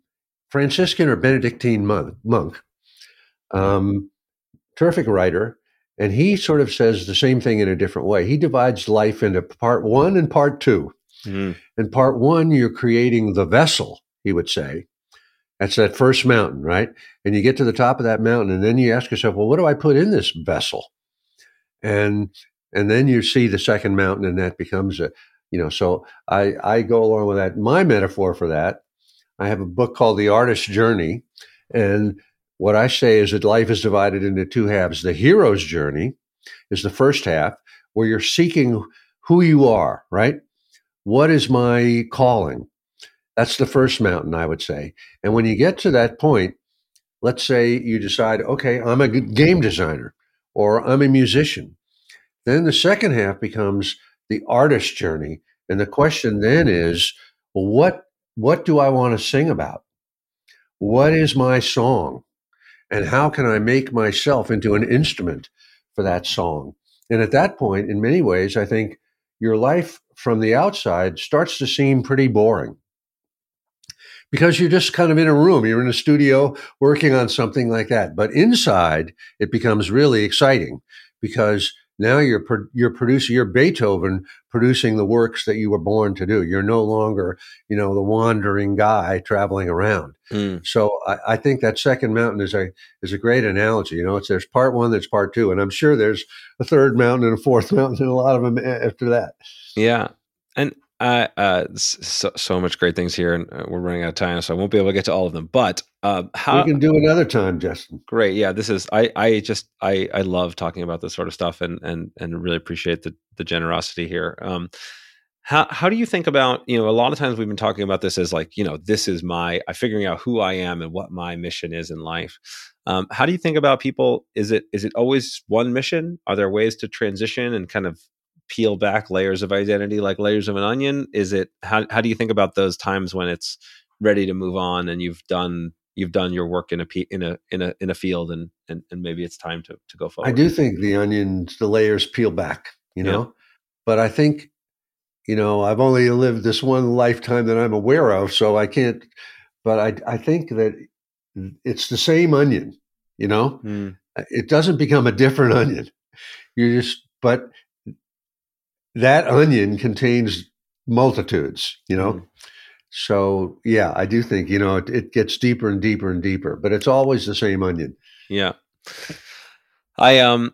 franciscan or benedictine monk monk. Um, terrific writer and he sort of says the same thing in a different way. He divides life into part one and part two Mm. In part one, you're creating the vessel, he would say. That's that first mountain, right? And you get to the top of that mountain, and then you ask yourself, well, what do I put in this vessel? And and then you see the second mountain, and that becomes a You know, so I, I go along with that. My metaphor for that, I have a book called The Artist's Journey. And what I say is that life is divided into two halves. The hero's journey is the first half, where you're seeking who you are, right? What is my calling? That's the first mountain, I would say. And when you get to that point, let's say you decide, okay, I'm a game designer or I'm a musician. Then the second half becomes the artist journey. And the question then is, what what do I want to sing about? What is my song? And how can I make myself into an instrument for that song? And at that point, in many ways, I think your life from the outside starts to seem pretty boring because you're just kind of in a room, you're in a studio working on something like that. But inside, it becomes really exciting because now you're you're producing you're Beethoven producing the works that you were born to do. You're no longer you know the wandering guy traveling around. Mm. So I, I, think that second mountain is a is a great analogy. You know, it's there's part one, there's part two, and I'm sure there's a third mountain and a fourth mountain and a lot of them after that. Yeah, and uh, uh, so, so much great things here, and uh, we're running out of time, so I won't be able to get to all of them. But uh, how we can do another time, Justin. Great, yeah. This is I, I just I, I love talking about this sort of stuff, and and and really appreciate the the generosity here. Um, how how do you think about you know a lot of times we've been talking about this as like you know this is my I figuring out who I am and what my mission is in life. Um, how do you think about people? Is it is it always one mission? Are there ways to transition and kind of peel back layers of identity like layers of an onion? Is it how how do you think about those times when it's ready to move on and you've done you've done your work in a in a in a in a field and and, and maybe it's time to to go forward? I do think the onions the layers peel back, you know. Yeah. But I think you know, I've only lived this one lifetime that I'm aware of, so I can't but I I think that it's the same onion, you know? Mm. It doesn't become a different onion. You just but that onion contains multitudes, you know. Mm. So yeah, I do think you know it, it, gets deeper and deeper and deeper, but it's always the same onion. Yeah, I um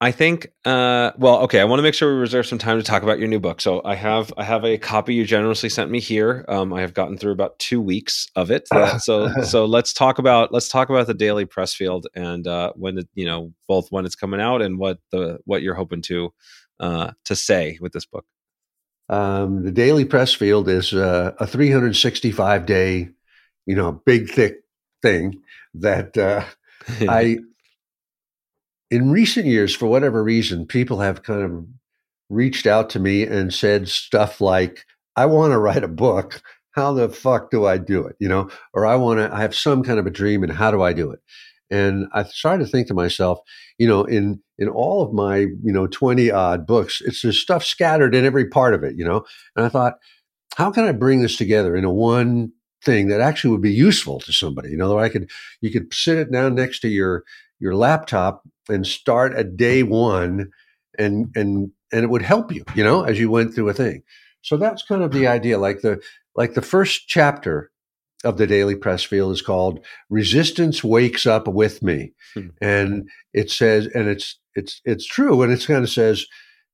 I think uh well okay I want to make sure we reserve some time to talk about your new book. So I have I have a copy you generously sent me here. Um, I have gotten through about two weeks of it. Uh, so so let's talk about let's talk about the daily Pressfield and uh, when it, you know both when it's coming out and what the what you're hoping to uh, to say with this book? Um, the Daily Pressfield is uh, a 365 day, you know, big thick thing that uh, I, in recent years, for whatever reason, people have kind of reached out to me and said stuff like, "I want to write a book." How the fuck do I do it? You know, or I want to, I have some kind of a dream and how do I do it? And I started to think to myself, you know, in in all of my, you know, 20 odd books, it's there's stuff scattered in every part of it, you know. And I thought, how can I bring this together into one thing that actually would be useful to somebody? You know, I could you could sit it down next to your your laptop and start at day one and and and it would help you, you know, as you went through a thing. So that's kind of the idea. Like the like the first chapter of the Daily Press, Pressfield is called "Resistance Wakes Up with Me," hmm. and it says, and it's it's it's true, and it kind of says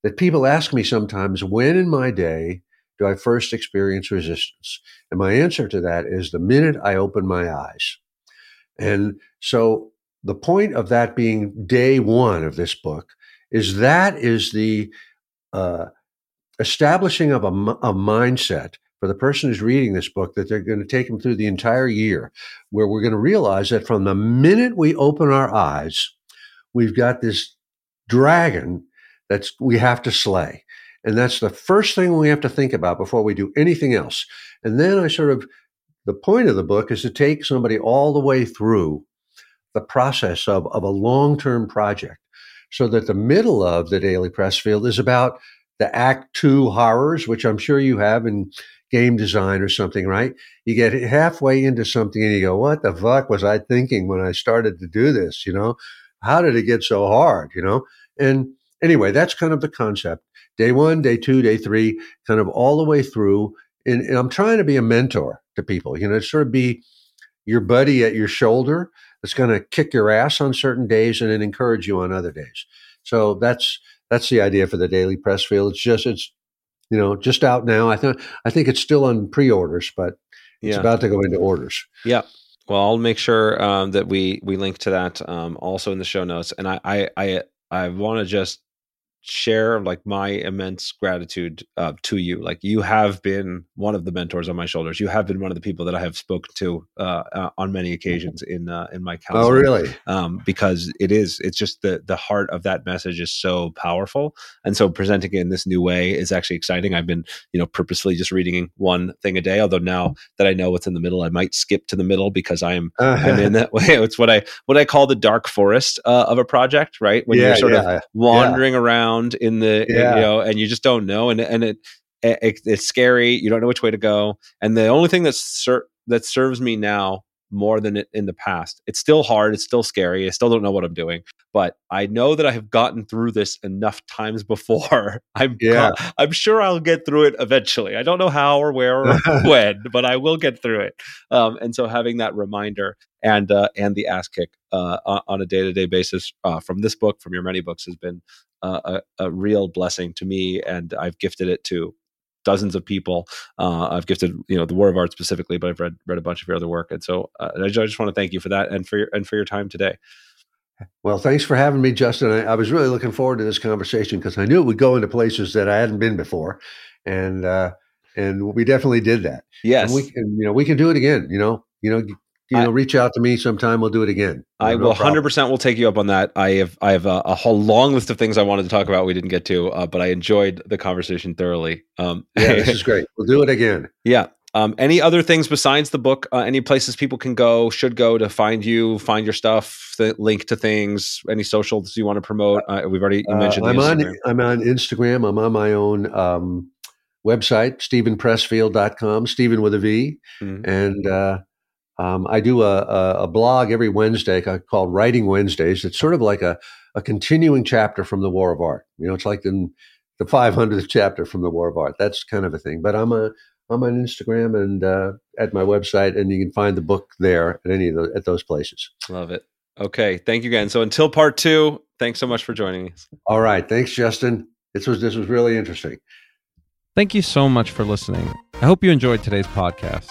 that people ask me sometimes, when in my day do I first experience resistance? And my answer to that is the minute I open my eyes. And so the point of that being day one of this book is that is the uh, establishing of a, a mindset for the person who's reading this book that they're going to take them through the entire year, where we're going to realize that from the minute we open our eyes, we've got this dragon that's we have to slay. And that's the first thing we have to think about before we do anything else. And then I sort of, the point of the book is to take somebody all the way through the process of, of a long term project so that the middle of the Daily Pressfield is about the act two horrors, which I'm sure you have in game design or something, right? You get halfway into something and you go, what the fuck was I thinking when I started to do this? You know, how did it get so hard? You know, and anyway, that's kind of the concept. Day one, day two, day three, kind of all the way through. And, and I'm trying to be a mentor to people, you know, sort of be your buddy at your shoulder that's going to kick your ass on certain days and then encourage you on other days. So that's that's the idea for the daily Pressfield. It's just it's you know, just out now. I think I think it's still on pre-orders, but it's Yeah. about to go into orders. Yeah. Well, I'll make sure um, that we we link to that um, also in the show notes. And I I I, I want to just share like my immense gratitude uh, to you. Like you have been one of the mentors on my shoulders. You have been one of the people that I have spoken to uh, uh, on many occasions in uh, in my counseling. Oh, really? um, because it is it's just the the heart of that message is so powerful and so presenting it in this new way is actually exciting i've been you know purposefully just reading one thing a day although now that i know what's in the middle i might skip to the middle because i'm i'm in that way it's what i what i call the dark forest uh, of a project right when yeah, you're sort of yeah. wandering around in the Yeah. you know and you just don't know and and it, it it's scary you don't know which way to go and the only thing that's ser- that serves me now more than it in the past it's still hard it's still scary i still don't know what i'm doing but i know that i have gotten through this enough times before i'm Yeah. i'm sure i'll get through it eventually i don't know how or where or when but i will get through it um, and so having that reminder and uh, and the ass kick uh, on a day-to-day basis uh, from this book from your many books has been a, a real blessing to me and i've gifted it to dozens of people uh, i've gifted you know the war of art specifically but i've read read a bunch of your other work and so uh, I, just, I just want to thank you for that and for your and for your time today Well, thanks for having me, Justin. I, I was really looking forward to this conversation because I knew it would go into places that I hadn't been before, and uh, and we definitely did that. yes And we can, you know, we can do it again. You know, you know, you I- know, reach out to me sometime. We'll do it again. I will hundred percent will take you up on that. I have I have a, a whole long list of things I wanted to talk about we didn't get to, uh, but I enjoyed the conversation thoroughly. Um, Yeah, this is great. We'll do it again. Yeah. Um, any other things besides the book? Uh, any places people can go, should go to find you, find your stuff, link to things, any socials you want to promote? Uh, we've already Uh, mentioned I'm on Instagram. I'm on Instagram. I'm on my own um, website, stevenpressfield.com, Steven with a V. Mhm. And uh, um, I do a, a, a blog every Wednesday called Writing Wednesdays. It's sort of like a, a continuing chapter from the War of Art. You know, it's like in the 500th chapter from the War of Art. That's kind of a thing. But I'm a I'm on Instagram and uh, at my website, and you can find the book there at any of the, at those places. Love it. Okay. Thank you again. So until part two, thanks so much for joining us. All right, thanks, Justin. This was this was really interesting. Thank you so much for listening. I hope you enjoyed today's podcast.